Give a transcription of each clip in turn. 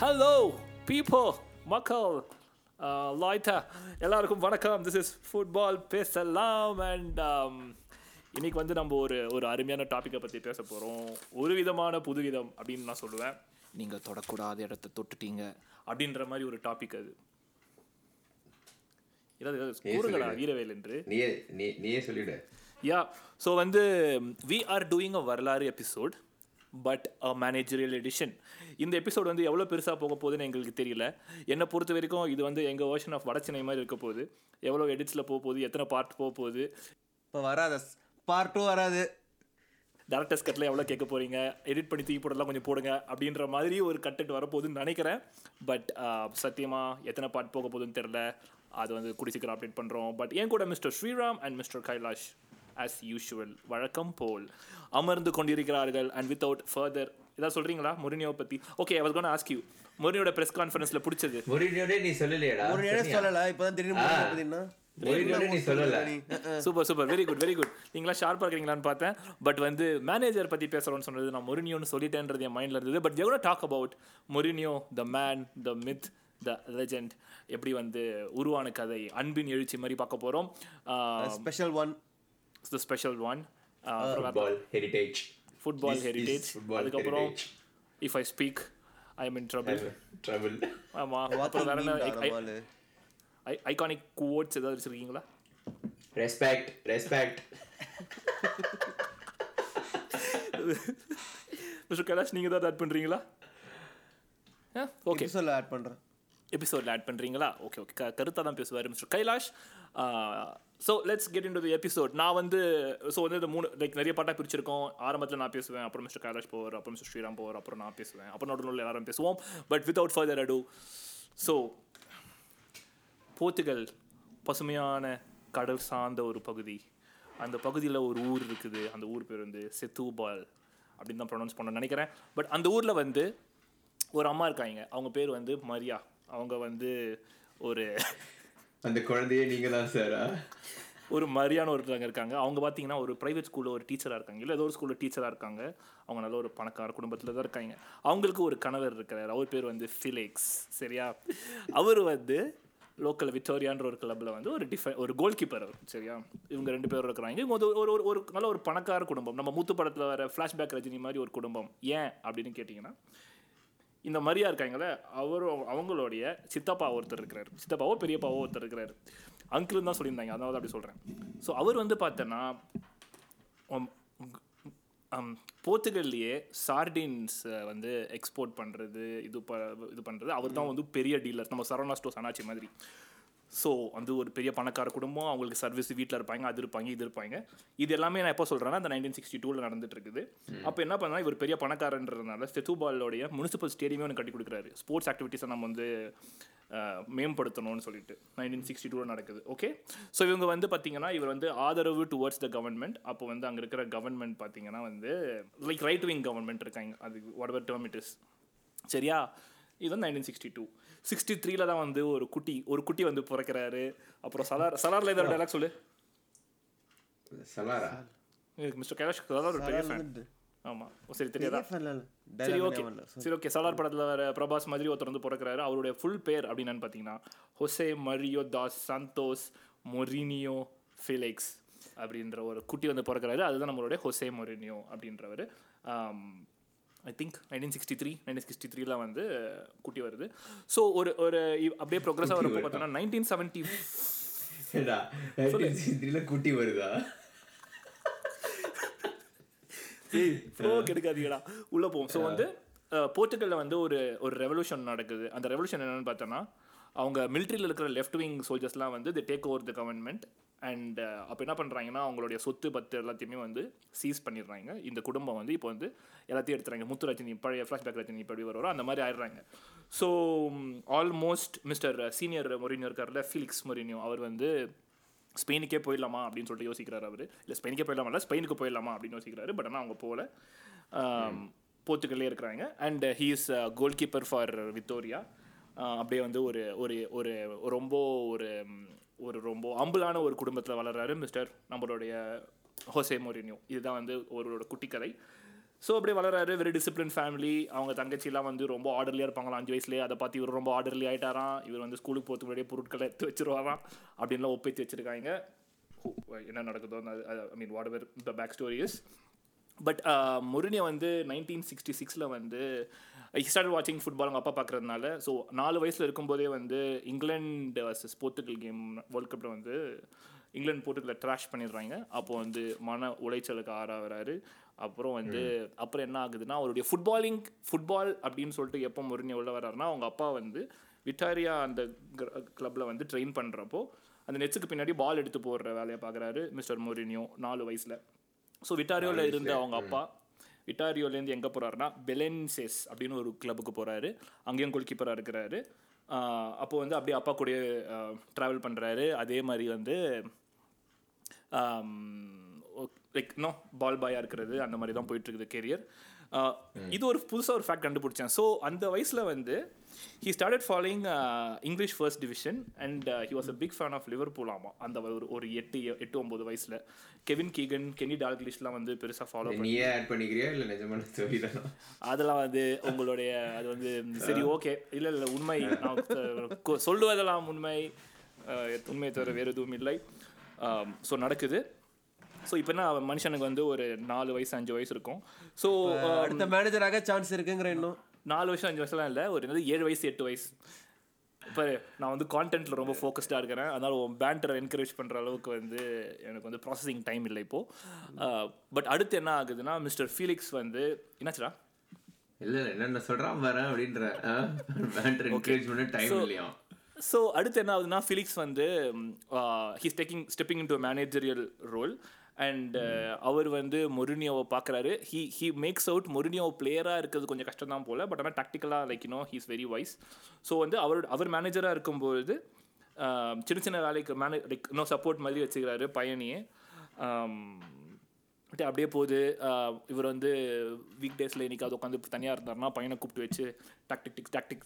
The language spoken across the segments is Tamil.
ஹலோ பீப்போ மக்கள் லாய்டா எல்லாருக்கும் வணக்கம். திஸ் இஸ் ஃபுட்பால் பேசலாம் அண்ட் இன்னைக்கு வந்து நம்ம ஒரு ஒரு அருமையான டாப்பிக்கை பற்றி பேச போகிறோம் ஒரு விதமான புதுவிதம் அப்படின்னு நான் சொல்லுவேன். நீங்கள் தொடக்கூடாத இடத்த தொட்டுட்டீங்க. அப்படின்ற மாதிரி ஒரு டாபிக் அது. கூறுங்களா. வீரவேல் என்று? நீயே நீ நீயே சொல்லிடு. யா ஸோ வந்து வி ஆர் டூயிங் அ வரலாறு episode but a managerial edition இந்த எபிசோட் வந்து எவ்வளோ பெருசாக போக போகுதுன்னு எங்களுக்கு தெரியல. என்னை பொறுத்த வரைக்கும் இது வந்து எங்கள் வெர்ஷன் ஆஃப் வடச்சென்னை மாதிரி இருக்க போகுது. எவ்வளோ எடிட்ஸில் போக போகுது எத்தனை பார்ட் போக போகுது. இப்போ வராத பார்ட்டும் வராது. டேரக்டர்ஸ் கட்டில் எவ்வளோ கேட்க போகிறீங்க எடிட் பண்ணி தூக்கி போடலாம் கொஞ்சம் போடுங்க அப்படின்ற மாதிரி ஒரு கட்டெட் வரப்போகுதுன்னு நினைக்கிறேன். பட் சத்தியமாக எத்தனை பார்ட் போக போகுதுன்னு தெரில அது வந்து கூடி சீக்கிரம் அப்டேட் பண்ணுறோம் பட் என் கூட mister Sriram and mister Kailash. As usual வழக்கம் போல். அமர்ந்து கொண்டிருக்கிறார்கள் அண்ட் வித்தவுட் ஃபர்தர் ஏதாவது சொல்கிறீங்களா முரினியோ பற்றி ஓகே அவர் கோன் ஆஸ்க் யூ முரினியோட ப்ரெஸ் கான்ஃபரன்ஸில் பிடிச்சது. மொரினியோடே நீ சொல்லலையேடா. சொன்னியா? சொல்லல இப்பதான் மொரினியோடே சொல்லல. Super super very good very good நீங்களா ஷார்ப்பாக இருக்கீங்களான்னு பார்த்தேன். பட் வந்து மேனேஜர் பற்றி பேசுகிறோன்னு சொன்னது நான் மொரினியோன்னு சொல்லிட்டேன்றது என் மைண்டில் இருந்தது. பட் எவ்வளோ talk about Mourinho the man the myth the legend எப்படி வந்து உருவான கதை அன்பின் எழுச்சி மாதிரி பார்க்க போகிறோம் special one the special one football heritage football heritage football அதுக்கப்புறம் heritage. If I speak I am in trouble trouble ஆமாம் அப்புறம் வேற என்ன? ஐகானிக் கோட்ஸ் ஏதாவது வச்சுருக்கீங்களா? ரெஸ்பெக்ட் ரெஸ்பெக்ட் மிஸ்டர் கைலாஷ் நீங்கள் ஏதாவது ஆட் பண்ணுறீங்களா ஓகே சொல்ல ஆட் பண்றேன் எபிசோடில் ஆட் பண்ணுறீங்களா ஓகே ஓகே க கருத்தாக தான் பேசுவார் mister Kailash. So let's get into the episode நான் வந்து ஸோ வந்து இந்த மூணு லைக் நிறைய பாட்டாக பிரிச்சிருக்கோம். ஆரம்பத்தில் நான் பேசுவேன் அப்புறம் மிஸ்டர் கைலாஷ் போவார் அப்புறம் மிஸ்டர் ஸ்ரீராம் போவார் அப்புறம் நான் பேசுவேன். அப்புறம் நடுவில் எல்லாரும் பேசுவோம். But without further ado so Portugal பசுமையான கடல் சார்ந்த ஒரு பகுதி. அந்த பகுதியில் ஒரு ஊர் இருக்குது. அந்த ஊர் பேர் வந்து செத்தூபால் அப்படின்னு தான் ப்ரொனவுன்ஸ் பண்ண நினைக்கிறேன். பட் அந்த ஊரில் வந்து ஒரு அம்மா இருக்காங்க. அவங்க பேர் வந்து மரியா. அவங்க வந்து ஒரு அந்த குழந்தையே நீங்க தான் சாரா ஒரு மரியான ஒருத்தவங்க இருக்காங்க. அவங்க பார்த்தீங்கன்னா ஒரு ப்ரைவேட் ஸ்கூலில் ஒரு டீச்சராக இருக்காங்க. இல்லை ஏதோ ஒரு ஸ்கூலில் டீச்சராக இருக்காங்க. அவங்க நல்ல ஒரு பணக்கார குடும்பத்தில் தான் இருக்காங்க. அவங்களுக்கு ஒரு கணவர் இருக்கிறார். அவர் பேர் வந்து ஃபிலிக்ஸ் சரியா? அவர் வந்து லோக்கல் விக்டோரியான்ற ஒரு கிளப்பில் வந்து ஒரு டிஃபை ஒரு கோல் கீப்பர் அவர். சரியா? இவங்க ரெண்டு பேரும் இருக்கிறாங்க. இவங்க ஒரு ஒரு ஒரு நல்ல ஒரு பணக்கார குடும்பம். நம்ம மூத்து படத்தில் வர ஃப்ளாஷ்பேக் ரஜினி மாதிரி ஒரு குடும்பம். ஏன்? அப்படின்னு கேட்டிங்கன்னா இந்த மரியா இருக்காங்களே அவரும் அவங்களுடைய சித்தப்பா ஒருத்தர் இருக்கிறார். சித்தப்பாவோ பெரியப்பாவோ ஒருத்தர் இருக்கிறார். அங்கிள் தான் சொல்லியிருந்தாங்க அதனால தான் அப்படி சொல்கிறேன் ஸோ அவர் வந்து பார்த்தோன்னா போர்த்துகல்லையே சார்டின்ஸ் வந்து எக்ஸ்போர்ட் பண்ணுறது இது ப இது பண்ணுறது அவர் தான் வந்து பெரிய டீலர் நம்ம சரவணா ஸ்டோர்ஸ் அனாச்சி மாதிரி. ஸோ வந்து ஒரு பெரிய பணக்கார குடும்பம் அவங்களுக்கு சர்வீஸ் வீட்டில் இருப்பாங்க அது இருப்பாங்க இது இருப்பாங்க. இது எல்லாமே நான் எப்போ சொல்கிறேன்னா அந்த நைன்டீன் சிக்ஸ்டி டூவில் நடந்துட்டு இருக்குது அப்போ என்ன பண்ணா இவர் பெரிய பணக்காரன்றதுனால செத்துபாலோடைய முனிசிபல் ஸ்டேடியமே ஒன்று கட்டி கொடுக்குறாரு. ஸ்போர்ட்ஸ் ஆக்டிவிட்டீஸை நம்ம வந்து மேம்படுத்தணும்னு சொல்லிட்டு நைன்டீன் சிக்ஸ்டி டூவில் நடக்குது. ஓகே ஸோ இவங்க வந்து பார்த்தீங்கன்னா இவர் வந்து ஆதரவு டுவர்ட்ஸ் த கவர்மெண்ட் அப்போ வந்து அங்கே இருக்கிற கவர்மெண்ட் பார்த்தீங்கன்னா வந்து லைக் ரைட் விங் கவர்மெண்ட் இருக்காங்க. அது whatever term it is சரியா? இது வந்து நைன்டீன் சிக்ஸ்டி டூ சிக்ஸ்டி த்ரீல தான் வந்து ஒரு குட்டி ஒரு குட்டி வந்து பிறக்கிறாரு. அப்புறம் சலார் சலாரில் ஏதாவது டைலாக் சொல்லு. சலாரா? மிஸ்டர் கைலாஷ் சலார் ஒரு பெரிய ஃபேன் ஆமாம் சரி தெரியாதா? சரி ஓகே சரி ஓகே சலார் படத்தில் வர பிரபாஸ் மாதிரி ஒருத்தர் வந்து பிறக்கிறாரு. அவருடைய ஃபுல் பேர் அப்படின்னு பார்த்தீங்கன்னா Jose Mario dos Santos Mourinho Felix அப்படின்ற ஒரு குட்டி வந்து பிறக்கிறாரு. அதுதான் நம்மளுடைய ஹொசே மொரினியோ அப்படின்றவர். I think nineteen sixty three nineteen sixty த்ரீல வந்து குட்டி வருது. ஸோ ஒரு ஒரு அப்படியே ப்ரோக்ரஸாக வரப்போ பார்த்தோன்னா நைன்டீன் செவன்ட்டி குட்டி வருதா? ஃப்ளோ கெடுக்காதீங்கடா உள்ளே போவோம். ஸோ வந்து போர்ச்சுகலில் வந்து ஒரு ஒரு ரெவல்யூஷன் நடக்குது. அந்த ரெவல்யூஷன் என்னன்னு பார்த்தோன்னா அவங்க மிலிட்ரியில் இருக்கிற லெஃப்ட் விங் சோல்ஜர்ஸ்லாம் வந்து they take over the government and அப்போ என்ன பண்ணுறாங்கன்னா அவங்களுடைய சொத்து பத்து எல்லாத்தையுமே வந்து சீஸ் பண்ணிடுறாங்க. இந்த குடும்பம் வந்து இப்போ வந்து எல்லாத்தையும் எடுத்துறாங்க. முத்து ரஜினி பழைய ஃப்ளாஷ்பேக் ரஜினி இப்போ எப்படி வருவாரோ. அந்த மாதிரி ஆயிடுறாங்க. So almost mister senior Mourinho இருக்கார்ல ஃபீலிக்ஸ் மொரினியோ அவர் வந்து ஸ்பெயினுக்கே போயிடலாமா அப்படின்னு சொல்லிட்டு யோசிக்கிறார் அவர். இல்லை ஸ்பெயினுக்கே போயிடலாமா இல்லை ஸ்பெயினுக்கு போயிடலாமா அப்படின்னு யோசிக்கிறாரு. பட் ஆனால் அவங்க போகல. போர்த்துகல்லே இருக்கிறாங்க. And he is goalkeeper for Vitoria அப்படியே வந்து ஒரு ஒரு ஒரு ரொம்ப ஒரு ஒரு ரொம்ப அம்புலான ஒரு குடும்பத்தில் வளர்றாரு மிஸ்டர் நம்மளுடைய ஹோசே மொரினியோ இதுதான் வந்து ஒருவரோட குட்டி கதை ஸோ அப்படியே வளராரு வெரி டிசிப்ளின் ஃபேமிலி அவங்க தங்கச்சிலாம் வந்து ரொம்ப ஆர்டர்லியாக இருப்பாங்களா அஞ்சு வயசுலேயே. அதை பார்த்து இவர் ரொம்ப ஆர்டர்லி ஆகிட்டாராம் இவர் வந்து ஸ்கூலுக்கு போகிறதுக்கு முன்னாடியே பொருட்களை எடுத்து வச்சிருவாராம். அப்படின்லாம் ஒப்பிச்சு வச்சுருக்காங்க. என்ன நடக்குதோ I mean whatever the back story is but முருனியை வந்து நைன்டீன் சிக்ஸ்டி சிக்ஸில் வந்து ஸ்டார்ட் வாட்சிங் ஃபுட்பால் அவங்க அப்பா பார்க்குறதுனால ஸோ நாலு வயசில் இருக்கும்போதே வந்து இங்கிலாந்து வர்சஸ் போர்த்துகல் கேம் வேர்ல்ட் கப்பில் வந்து இங்கிலாந்து போர்த்துகலை ட்ராஷ் பண்ணிடுறாங்க. அப்போ வந்து மன உளைச்சலுக்கு ஆறாகிறாரு அப்புறம் வந்து அப்புறம் என்ன ஆகுதுன்னா அவருடைய ஃபுட்பாலிங் ஃபுட்பால் அப்படின்னு சொல்லிட்டு எப்போ முருனியா உள்ள வர்றாருன்னா அவங்க அப்பா வந்து விட்டாரியா அந்த கிளப்பில் வந்து ட்ரெயின் பண்ணுறப்போ அந்த நெட்ஸுக்கு பின்னாடி பால் எடுத்து போடுற வேலையை பார்க்குறாரு மிஸ்டர் மொரினியோ நாலு வயசில். ஸோ விட்டாரியோவில் இருந்த அவங்க அப்பா இட்டாரியோலேருந்து எங்கே போகிறாருன்னா பெலென்செஸ் அப்படின்னு ஒரு கிளப்புக்கு போகிறாரு அங்கேயும் கோல் கீப்பராக இருக்கிறாரு. அப்போது வந்து அப்படியே அப்பா கூட ட்ராவல் பண்ணுறாரு அதே மாதிரி வந்து லைக் நோ பால் பாயாக இருக்கிறது. அந்த மாதிரி தான் போயிட்டுருக்குது கெரியர் இது ஒரு புதுசாக ஒரு ஃபேக்ட் கண்டுபிடிச்சேன். ஸோ அந்த வயசில் வந்து he started following English first division and he was a big fan of Liverpool ஆமாம் அந்த ஒரு ஒரு எட்டு எட்டு ஒம்பது வயசில். கெவின் கீகன் கெனி டால்கிலிஷ்லாம் வந்து பெருசாக ஃபாலோ பண்ணி ஆட் பண்ணிக்கிறியா? இல்ல நிஜமான அதெல்லாம் வந்து உங்களுடைய அது வந்து சரி ஓகே இல்லை இல்லை உண்மை. சொல்லுவதெல்லாம் உண்மை. உண்மை தவிர வேறு எதுவும் இல்லை. ஸோ நடக்குது. ஸோ இப்போ என்ன அவன் மனுஷனுக்கு வந்து ஒரு நாலு வயசு அஞ்சு வயசு இருக்கும். ஸோ அடுத்த மேனேஜராக சான்ஸ் இருக்குங்கிற இன்னும் நாலு வயசு அஞ்சு வயசுலாம் இல்லை. ஒரு என்னது ஏழு வயசு எட்டு வயசு. இப்போ நான் வந்து கான்டென்ட்டில் ரொம்ப ஃபோக்கஸ்டாக இருக்கிறேன். அதனால் உன் பேண்டரை என்கரேஜ் பண்ணுற அளவுக்கு வந்து எனக்கு வந்து ப்ராசஸிங் டைம் இல்லை இப்போது பட் அடுத்து என்ன ஆகுதுன்னா மிஸ்டர் ஃபீலிக்ஸ் வந்து என்னாச்சுடா? இல்ல இல்ல என்னென்ன சொல்றான் வரேன் அப்படின்ற பேண்டர் என்கரேஜ் பண்ண டைம் இல்லையா ஸோ அடுத்து என்ன ஆகுதுன்னா ஃபிலிக்ஸ் வந்து he's taking stepping into managerial role and அவர் வந்து மொரினியோவை பார்க்குறாரு. He he makes out Mourinho பிளேயராக இருக்கிறது கொஞ்சம் கஷ்டம் தான் போல் பட் ஆனால் டாக்டிக்கலாக like you know he's very wise so வந்து அவர் அவர் மேனேஜராக இருக்கும்போது uh, சின்ன சின்ன வேலைக்கு மேனே லைக் இன்னும் சப்போர்ட் மாதிரி வச்சுக்கிறாரு பையனையே. Um, அப்படியே போகுது. இவர் வந்து வீக் டேஸில் இன்னைக்காவது உட்காந்து தனியாக இருந்தாருன்னா பையனை கூப்பிட்டு வச்சு டாக்டிக் டிக் டாக்டிக்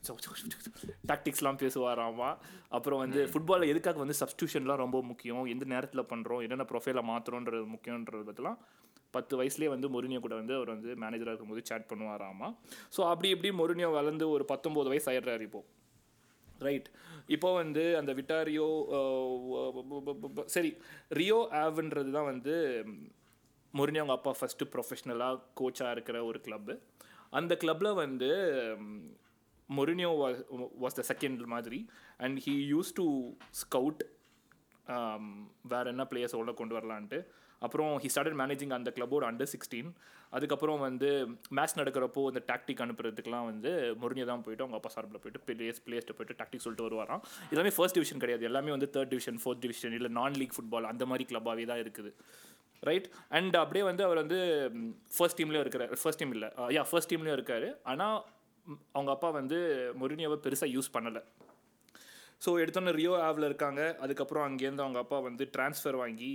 டாக்டிக்ஸ்லாம் பேசுவாராமா. அப்புறம் வந்து ஃபுட்பாலில் எதுக்காக வந்து சப்ஸ்டியூஷன்லாம் ரொம்ப முக்கியம்? எந்த நேரத்தில் பண்ணுறோம் என்னென்ன ப்ரொஃபைலை மாற்றுறோன்றது முக்கியன்றது பற்றிலாம் பத்து வயசுலேயே வந்து மொரினியோ கூட வந்து அவர் வந்து மேனேஜராக இருக்கும்போது சேட் பண்ணுவாராமா. ஸோ அப்படி இப்படி மொரினியோ வளர்ந்து ஒரு பத்தொம்போது வயசு ஆயிடுறாரு இப்போது ரைட் இப்போ வந்து அந்த விட்டாரியோ சரி ரியோ ஆவ்ன்றது தான் வந்து முரினி அவங்க அப்பா ஃபஸ்ட்டு ப்ரொஃபஷ்னலாக கோச்சாக இருக்கிற ஒரு கிளப்பு அந்த கிளப்பில் வந்து மொரினியோ வாஸ் த செகண்ட் மாதிரி. And he use to scout வேற என்ன பிளேயர்ஸ் உள்ள கொண்டு வரலான்ட்டு. அப்புறம் ஹி ஸ்டார்டட் மேனேஜிங் அந்த கிளப்போட அண்டர் சிக்ஸ்டீன் அதுக்கப்புறம் வந்து மேட்ச் நடக்கிறப்போ அந்த டாக்டிக் அனுப்புறதுக்குலாம் வந்து முருனியை தான் போயிட்டு அவங்க அப்பா சார்பில் போயிட்டு பிளேயர்ஸ் பிளேயர்ஸ்ட்டு போயிட்டு டாக்டிக் சொல்லிட்டு வருவாராம். எல்லாமே ஃபர்ஸ்ட் டிவிஷன் கிடையாது. எல்லாமே வந்து தேர்ட் டிவிஷன் ஃபோர்த் டிவிஷன் இல்லை நான் லீக் ஃபுட்பால் அந்த மாதிரி கிளப்பாகவே தான் இருக்குது. ரைட் அண்ட் அப்படியே வந்து அவர் வந்து ஃபர்ஸ்ட் டீம்லேயும் இருக்கிறார். ஃபர்ஸ்ட் டீம் இல்லை. யா ஃபர்ஸ்ட் டீம்லேயும் இருக்கார். ஆனால் அவங்க அப்பா வந்து மொரினியோவை பெருசாக யூஸ் பண்ணலை. ஸோ எடுத்தோன்னே ரியோ ஆவில் இருக்காங்க. அதுக்கப்புறம் அங்கேருந்து அவங்க அப்பா வந்து ட்ரான்ஸ்ஃபர் வாங்கி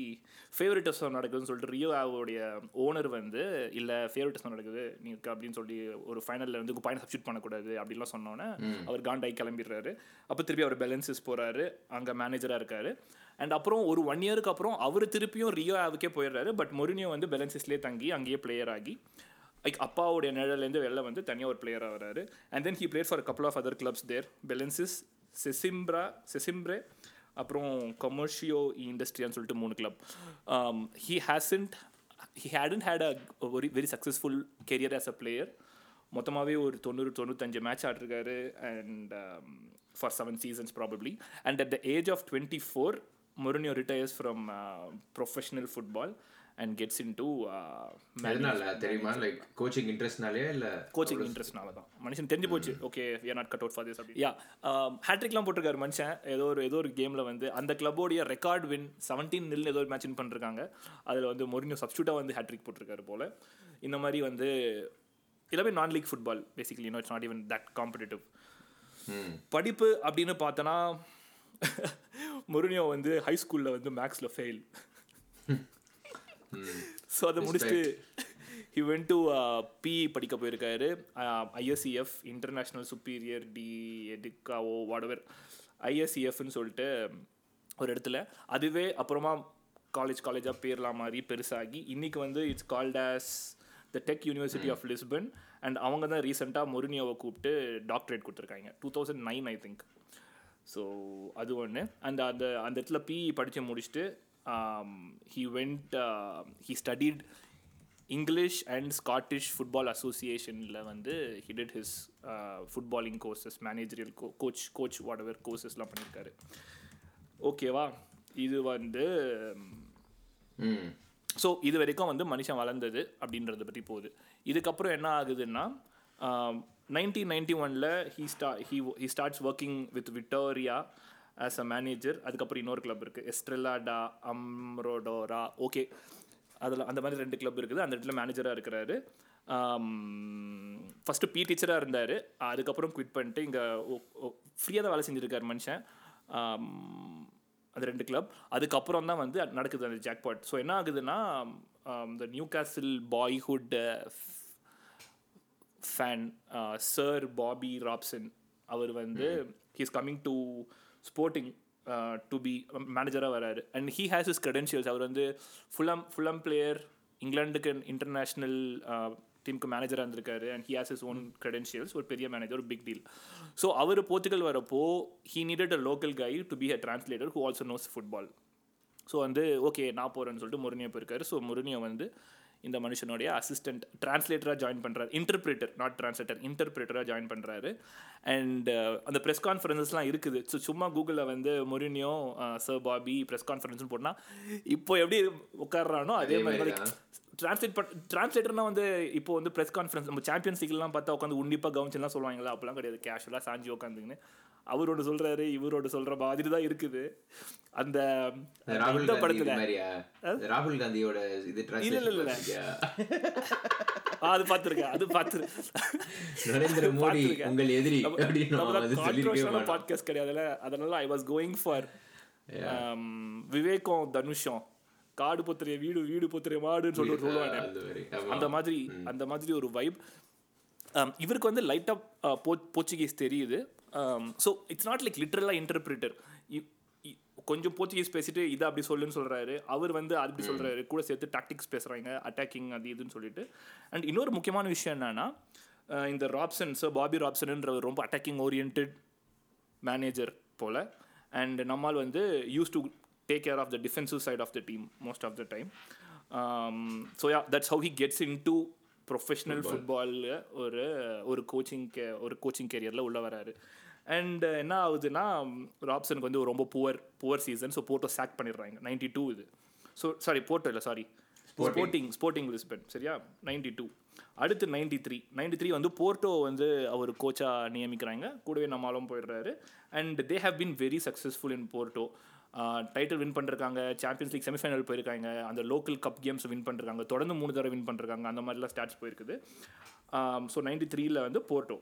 ஃபேவரட்டிசம் நடக்குதுன்னு சொல்லிட்டு ரியோ ஆவோடைய ஓனர் வந்து இல்லை ஃபேவரட்டிசம் நடக்குது. நீங்கள் அப்படின்னு சொல்லி ஒரு ஃபைனலில் வந்து பையனை சப்ஸ்டியூட் பண்ணக்கூடாது. அப்படிலாம் சொன்னோன்னே அவர் காண்டாய் கிளம்பிடுறாரு. அப்போ திருப்பி அவர் பேலன்சஸ் போகிறாரு அங்கே மேனேஜராக இருக்காரு. அண்ட் அப்புறம் ஒரு ஒன் இயருக்கு அப்புறம் அவர் திருப்பியும் ரியோ ஆவுக்கே போயிடுறாரு. பட் மொரினியோ வந்து பெலன்சிஸ்லேயே தங்கி அங்கேயே பிளேயர் ஆகி லைக் அப்பாவுடைய நிழல்லேருந்து வெளில வந்து தனியாக ஒரு பிளேயராக வராரு and then he played for couple of other clubs there Belenenses Sesimbra Sesimbra அப்புறம் கமர்ஷியோ இண்டஸ்ட்ரியான்னு சொல்லிட்டு மூணு club he hasn't he hadn't had a very very successful career as a player மொத்தமாகவே ஒரு தொண்ணூறு தொண்ணூத்தஞ்சு match ஆடிருக்காரு. And for seven seasons probably and at the age of twenty four Mourinho retires from professional football and gets into எதனால? தெரியுமா? லைக் கோச்சிங் இன்ட்ரெஸ்ட்னாலே இல்ல கோச்சிங் இன்ட்ரெஸ்ட்னால தான். மனுஷன் தெரிஞ்சு போச்சு. Okay we not cut out for this yeah ஹேட்ரிக்லாம் போட்டிருக்காரு மனுஷன். ஏதோ ஒரு ஏதோ ஒரு கேமில் வந்து அந்த கிளப்போடைய ரெக்கார்ட் வின் செவன்டீன் நில் ஏதோ ஒரு மேட்ச் வின் பண்ணிருக்காங்க. அதில் வந்து மொரினியோ சப்ஸ்டியூட்டாக வந்து ஹேட்ரிக் போட்டிருக்காரு போல். இந்த மாதிரி வந்து எல்லாமே நான் league football basically no it's not even that competitive படிப்பு அப்படின்னு பார்த்தோன்னா மொரினியோ வந்து ஹை ஸ்கூலில் வந்து மேக்ஸில் ஃபெயில் ஸோ அதை முடிச்சுட்டு ஹி வென் டு பி படிக்க போயிருக்காரு. ஐஎஸ்சிஎஃப் இன்டர்நேஷ்னல் சுப்பீரியர் டி எடிக்காவோ வாடவர் ஐஎஸ்சிஎஃப்னு சொல்லிட்டு ஒரு இடத்துல. அதுவே அப்புறமா காலேஜ் காலேஜாக பேர்லாம் மாதிரி பெருசாகி இன்னைக்கு வந்து it's called as the tech university of Lisbon and அவங்க தான் ரீசெண்டாக மொரினியோவை கூப்பிட்டு டாக்டரேட் கொடுத்துருக்காங்க. Two thousand nine I think so அது ஒன்று அந்த அந்த அந்த இடத்துல பிஇ படித்து முடிச்சுட்டு he went he studied English and Scottish football அசோசியேஷனில் வந்து he did his footballing courses managerial go coach coach whatever கோர்சஸ்லாம் பண்ணியிருக்காரு ஓகேவா இது வந்து ஸோ இது வரைக்கும் வந்து மனுஷன் வளர்ந்தது அப்படின்றத பற்றி போகுது. இதுக்கப்புறம் என்ன ஆகுதுன்னா நைன்டீன் நைன்டி ஒனில் ஹீ ஸ்டா he he starts working with Vitoria as a manager அதுக்கப்புறம் இன்னொரு கிளப் இருக்குது எஸ்ட்ரெல்லாடா அம்ரோடோரா ஓகே அதில் அந்த மாதிரி ரெண்டு கிளப் இருக்குது. அந்த இடத்துல மேனேஜராக இருக்கிறாரு. ஃபஸ்ட்டு பி டீச்சராக இருந்தார். அதுக்கப்புறம் குவிட் பண்ணிட்டு இங்கே ஃப்ரீயாக தான் வேலை செஞ்சுருக்காரு மனுஷன். அந்த அது ரெண்டு கிளப் அதுக்கப்புறம் தான் வந்து நடக்குது அந்த ஜாக்பாட் ஸோ என்ன ஆகுதுன்னா இந்த Newcastle boyhood fan sir Bobby Robson அவர் வந்து he's coming to Sporting to be மேனேஜராக வராரு. And he has his credentials. அவர் வந்து ஃபுல்லம் ஃபுல்லம் பிளேயர் இங்கிலாந்துக்கு இன்டர்நேஷ்னல் டீமுக்கு மேனேஜராக இருந்திருக்காரு. And he has his own credentials. ஒரு பெரிய மேனேஜர் ஒரு பிக் டீல் ஸோ அவர் போர்த்துக்கல் வரப்போ he needed a local guy to be a translator who also knows football so வந்து ஓகே நான் போகிறேன்னு சொல்லிட்டு முருனியை போயிருக்காரு. ஸோ முருனியை வந்து இந்த மனுஷனுடைய அசிஸ்டன்ட் டிரான்ஸ்லேட்டராக ஜாயின் பண்ணுறாரு இன்டர்பிரேட்டர் நாட் டிரான்ஸ்லேட்டர் இன்டர்பிரேட்டராக ஜாயின் பண்ணுறாரு அண்ட் அந்த ப்ரெஸ் கான்ஃபரன்சஸ்லாம் இருக்குது. ஸோ சும்மா கூகுளில் வந்து முருனியோ சர் பாபி ப்ரெஸ் கான்ஃபரன்ஸ்னு போட்டால் இப்போ எப்படி உட்கார்றானோ அதே மாதிரி. டிரான்ஸ்லேட் பண்ண டிரான்ஸ்லேட்டர்னா வந்து இப்போ வந்து ப்ரெஸ் கான்ஃபரன்ஸ் நம்ம சாம்பியன்ஸ் லீக்லாம் பார்த்தா உட்காந்து உன்னிப்பாக கவனிச்சுலாம் சொல்லுவாங்களா? அப்போலாம் கிடையாது. கேஷுவலாக சாஞ்சி உட்காந்துங்கன்னு அவர் ஒன்று சொல்கிறாரு இவர் ஒன்று சொல்கிற மாதிரி தான் இருக்குது. அந்த ராகுல் இந்த படத்துல ராகுல் காந்தியோட இது இல்ல, இல்ல, இல்ல. அது பார்த்துருக்கேன் அது பார்த்து நரேந்திர மோடி. உங்கள் எதிரி. பாட்காஸ்ட் கிடையாதுல்ல அதனால ஐ வாஸ் கோயிங் ஃபார் விவேகம் தனுஷம். காடு பொத்துறிய வீடு வீடு பொத்துறிய மாடுன்னு சொல்லிட்டு சொல்லுவாங்க. அந்த மாதிரி. ஆமா. அந்த மாதிரி அந்த மாதிரி ஒரு வைப் இவருக்கு வந்து லைட்டாக போ போர்ச்சுகீஸ் தெரியுது. ஸோ இட்ஸ் நாட் லைக் லிட்ரலாக இன்டர்பிரிட்டர் கொஞ்சம் போர்ச்சுகீஸ் பேசிட்டு இதை அப்படி சொல்லுன்னு சொல்றாரு. அவர் வந்து அப்படி சொல்றாரு. கூட சேர்த்து டாக்டிக்ஸ் பேசுறாங்க அட்டாக்கிங் அது இதுன்னு சொல்லிட்டு. அண்ட் இன்னொரு முக்கியமான விஷயம் என்னன்னா அஹ் இந்த ராப்சன் சார் பாபி ராப்சன்ன்றவர் ரொம்ப அட்டாக்கிங் ஓரியன்ட் மேனேஜர் போல். அண்ட் நம்மால் வந்து use to take care of the defensive side of the team most of the time so yeah that's how he gets into professional ஃபுட்பாலில் ஒரு ஒரு கோச்சிங் கே ஒரு கோச்சிங் கேரியரில் உள்ள வராரு. அண்ட் என்ன ஆகுதுன்னா ராப்சனுக்கு வந்து ரொம்ப poor poor season so Porto sack பண்ணிடுறாங்க. நைன்டி டூ இது. ஸோ சாரி போட்டோ இல்லை சாரி ஸ்போர்ட்டிங் ஸ்போர்ட்டிங் லிஸ்பன் சரியா? நைன்டி டூ அடுத்து நைன்டி த்ரீ நைன்டி த்ரீ வந்து போர்ட்டோ வந்து அவர் கோச்சாக நியமிக்கிறாங்க. கூடவே நம்மளும் போயிடுறாரு. And they have been very successful in Porto title win பண்ணிருக்காங்க. சாம்பியன்ஸ் லீக் செமிஃபைனல் போயிருக்காங்க. அந்த லோக்கல் கப் கேம்ஸ் வின் பண்ணிருக்காங்க. தொடர்ந்து மூணு தடவை வின் பண்ணிருக்காங்க. அந்த மாதிரிலாம் ஸ்டாட்ஸ் போயிருக்குது. ஸோ நைன்டி த்ரீல வந்து போர்ட்டோ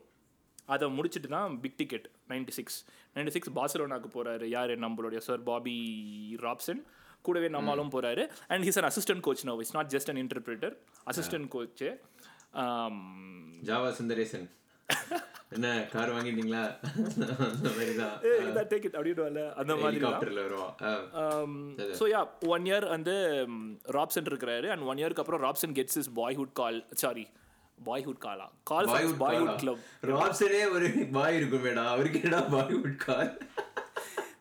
அதை முடிச்சுட்டு தான் big ticket ninety six ninety six பார்சலோனாக்கு போகிறாரு யார்? நம்மளுடைய சார் பாபி ராப்சன். கூடவே நம்மளும் போகிறாரு and he's an assistant coach no it's not just an interpreter assistant coach Java Sundaresan என்ன கார் வாங்கிட்டீங்களா? டேக் இட் அப்படின்னு அந்த மாதிரி. ஸோ யா ஒன் இயர் வந்து ராப்சன் இருக்கிறாரு. அண்ட் ஒன் இயருக்கு அப்புறம் Robson gets his boyhood call sorry boyhood காலா கால் பாய்ஹுட் கிளப் ராப்சனே ஒரு பாய் இருக்கும் அவருக்கு என்னடா பாய்வுட் கால்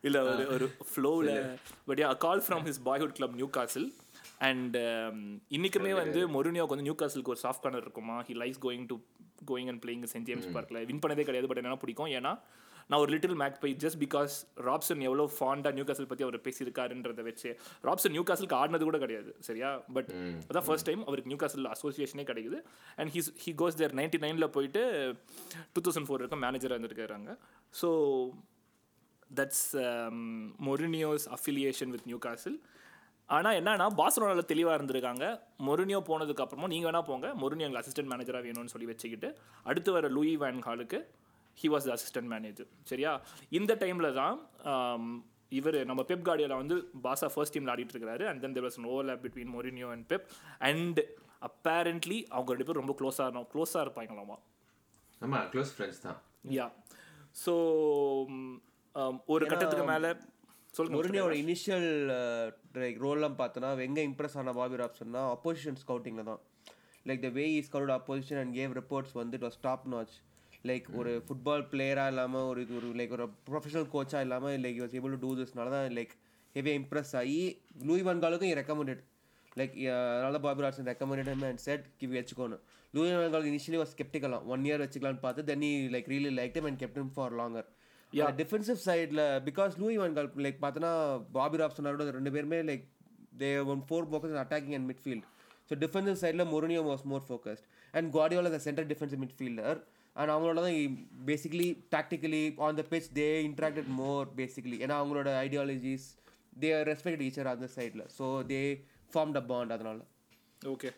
இல்ல ஒரு ஒரு ஃப்ளோவில் but yeah call from his boyhood club Newcastle and இன்னைக்குமே வந்து மொரினியோக்கு வந்து நியூ காசிலுக்கு ஒரு சாஃப்ட் கார்னர் இருக்குமா? He likes going to going and playing Saint James பார்க்கில் வின் பண்ணதே கிடையாது பட் என்ன பிடிக்கும். ஏன்னா நான் ஒரு little make by just because Robson எவ்வளோ ஃபாண்டாக நியூ காசில் பற்றி அவர் பேசியிருக்காருன்றதை வச்சு ராப்சன் நியூ காசிலுக்கு ஆடினது கூட கிடையாது சரியா? பட் அதான் ஃபர்ஸ்ட் டைம் அவருக்கு நியூ காசில் அசோசியேஷனே கிடைக்குது. And he's he goes there ninety நைனில் போயிட்டு டூ தௌசண்ட் ஃபோர் வரைக்கும் மேனேஜராக இருந்திருக்காங்க so that's Mourinho's affiliation with Newcastle ஆனால் என்னன்னா பார்சலோனாவில் தெளிவாக இருந்திருக்காங்க. மொரினியோ போனதுக்கு அப்புறமா நீங்கள் வேணா போங்க. மொரினியோ எங்களுக்கு அசிஸ்டன்ட் மேனேஜராக வேணும்னு சொல்லி வச்சுக்கிட்டு அடுத்து வர லூயி வேன் ஹாலுக்கு he was the assistant manager சரியா? இந்த டைமில் தான் இவர் நம்ம பெப் கார்டியோல வந்து பாசா ஃபர்ஸ்ட் டீமில் ஆடிட்டு இருக்காரு and then there was overlap between Mourinho and Pep and apparently அவங்க ரெண்டு பேரும் ரொம்ப க்ளோஸாக இருந்தோம் க்ளோஸாக இருப்பாங்களாமா? ஆமா க்ளோஸ் ஃப்ரெண்ட்ஸ் தான். யா ஸோ ஒரு கட்டத்துக்கு மேலே சொல்லுங்க மொரினியோட இனிஷியல் ரோல்லாம் பார்த்தோன்னா எங்க இம்ப்ரெஸ் ஆன பாபி ராப்சன்னா அப்போசிஷன் ஸ்கவுட்டிங்கில் தான். Like the way is scout opposition and gave reports வந்து it was top notch like ஒரு ஃபுட்பால் பிளேயராக இல்லாமல் ஒரு இது ஒரு லைக் ஒரு ப்ரொஃபஷனல் கோச்சாக இல்லாமல் like was able to do திஸ்னால தான் லைக் ஹெவியாக இம்ப்ரெஸ் ஆகி லூய் வன்காலுக்கும் ரெக்கமெண்டட் லைக் அதனால Bobby Robson recommended him and said give வச்சுக்கோணும் Louis Van Gaal initially was ஸ்கெப்டிக்கலாம் one year வச்சுக்கலாம்னு பார்த்து then like really like and kept him for longer defensive சைடில் because Louis Van Gaal like பார்த்தோன்னா பாபி ராப்சனோட ரெண்டு பேருமே like they want for focus attacking and midfield so defensive சைடில் Mourinho was more focused and Guardiola the centre defensive midfielder and அவங்களோட தான் basically tactically on the pitch they interacted more basically ஏன்னா அவங்களோட ஐடியாலஜிஸ் தே ரெஸ்பெக்ட் டீச்சர் அந்த சைடில் so they form the bond அதனால. ஓகே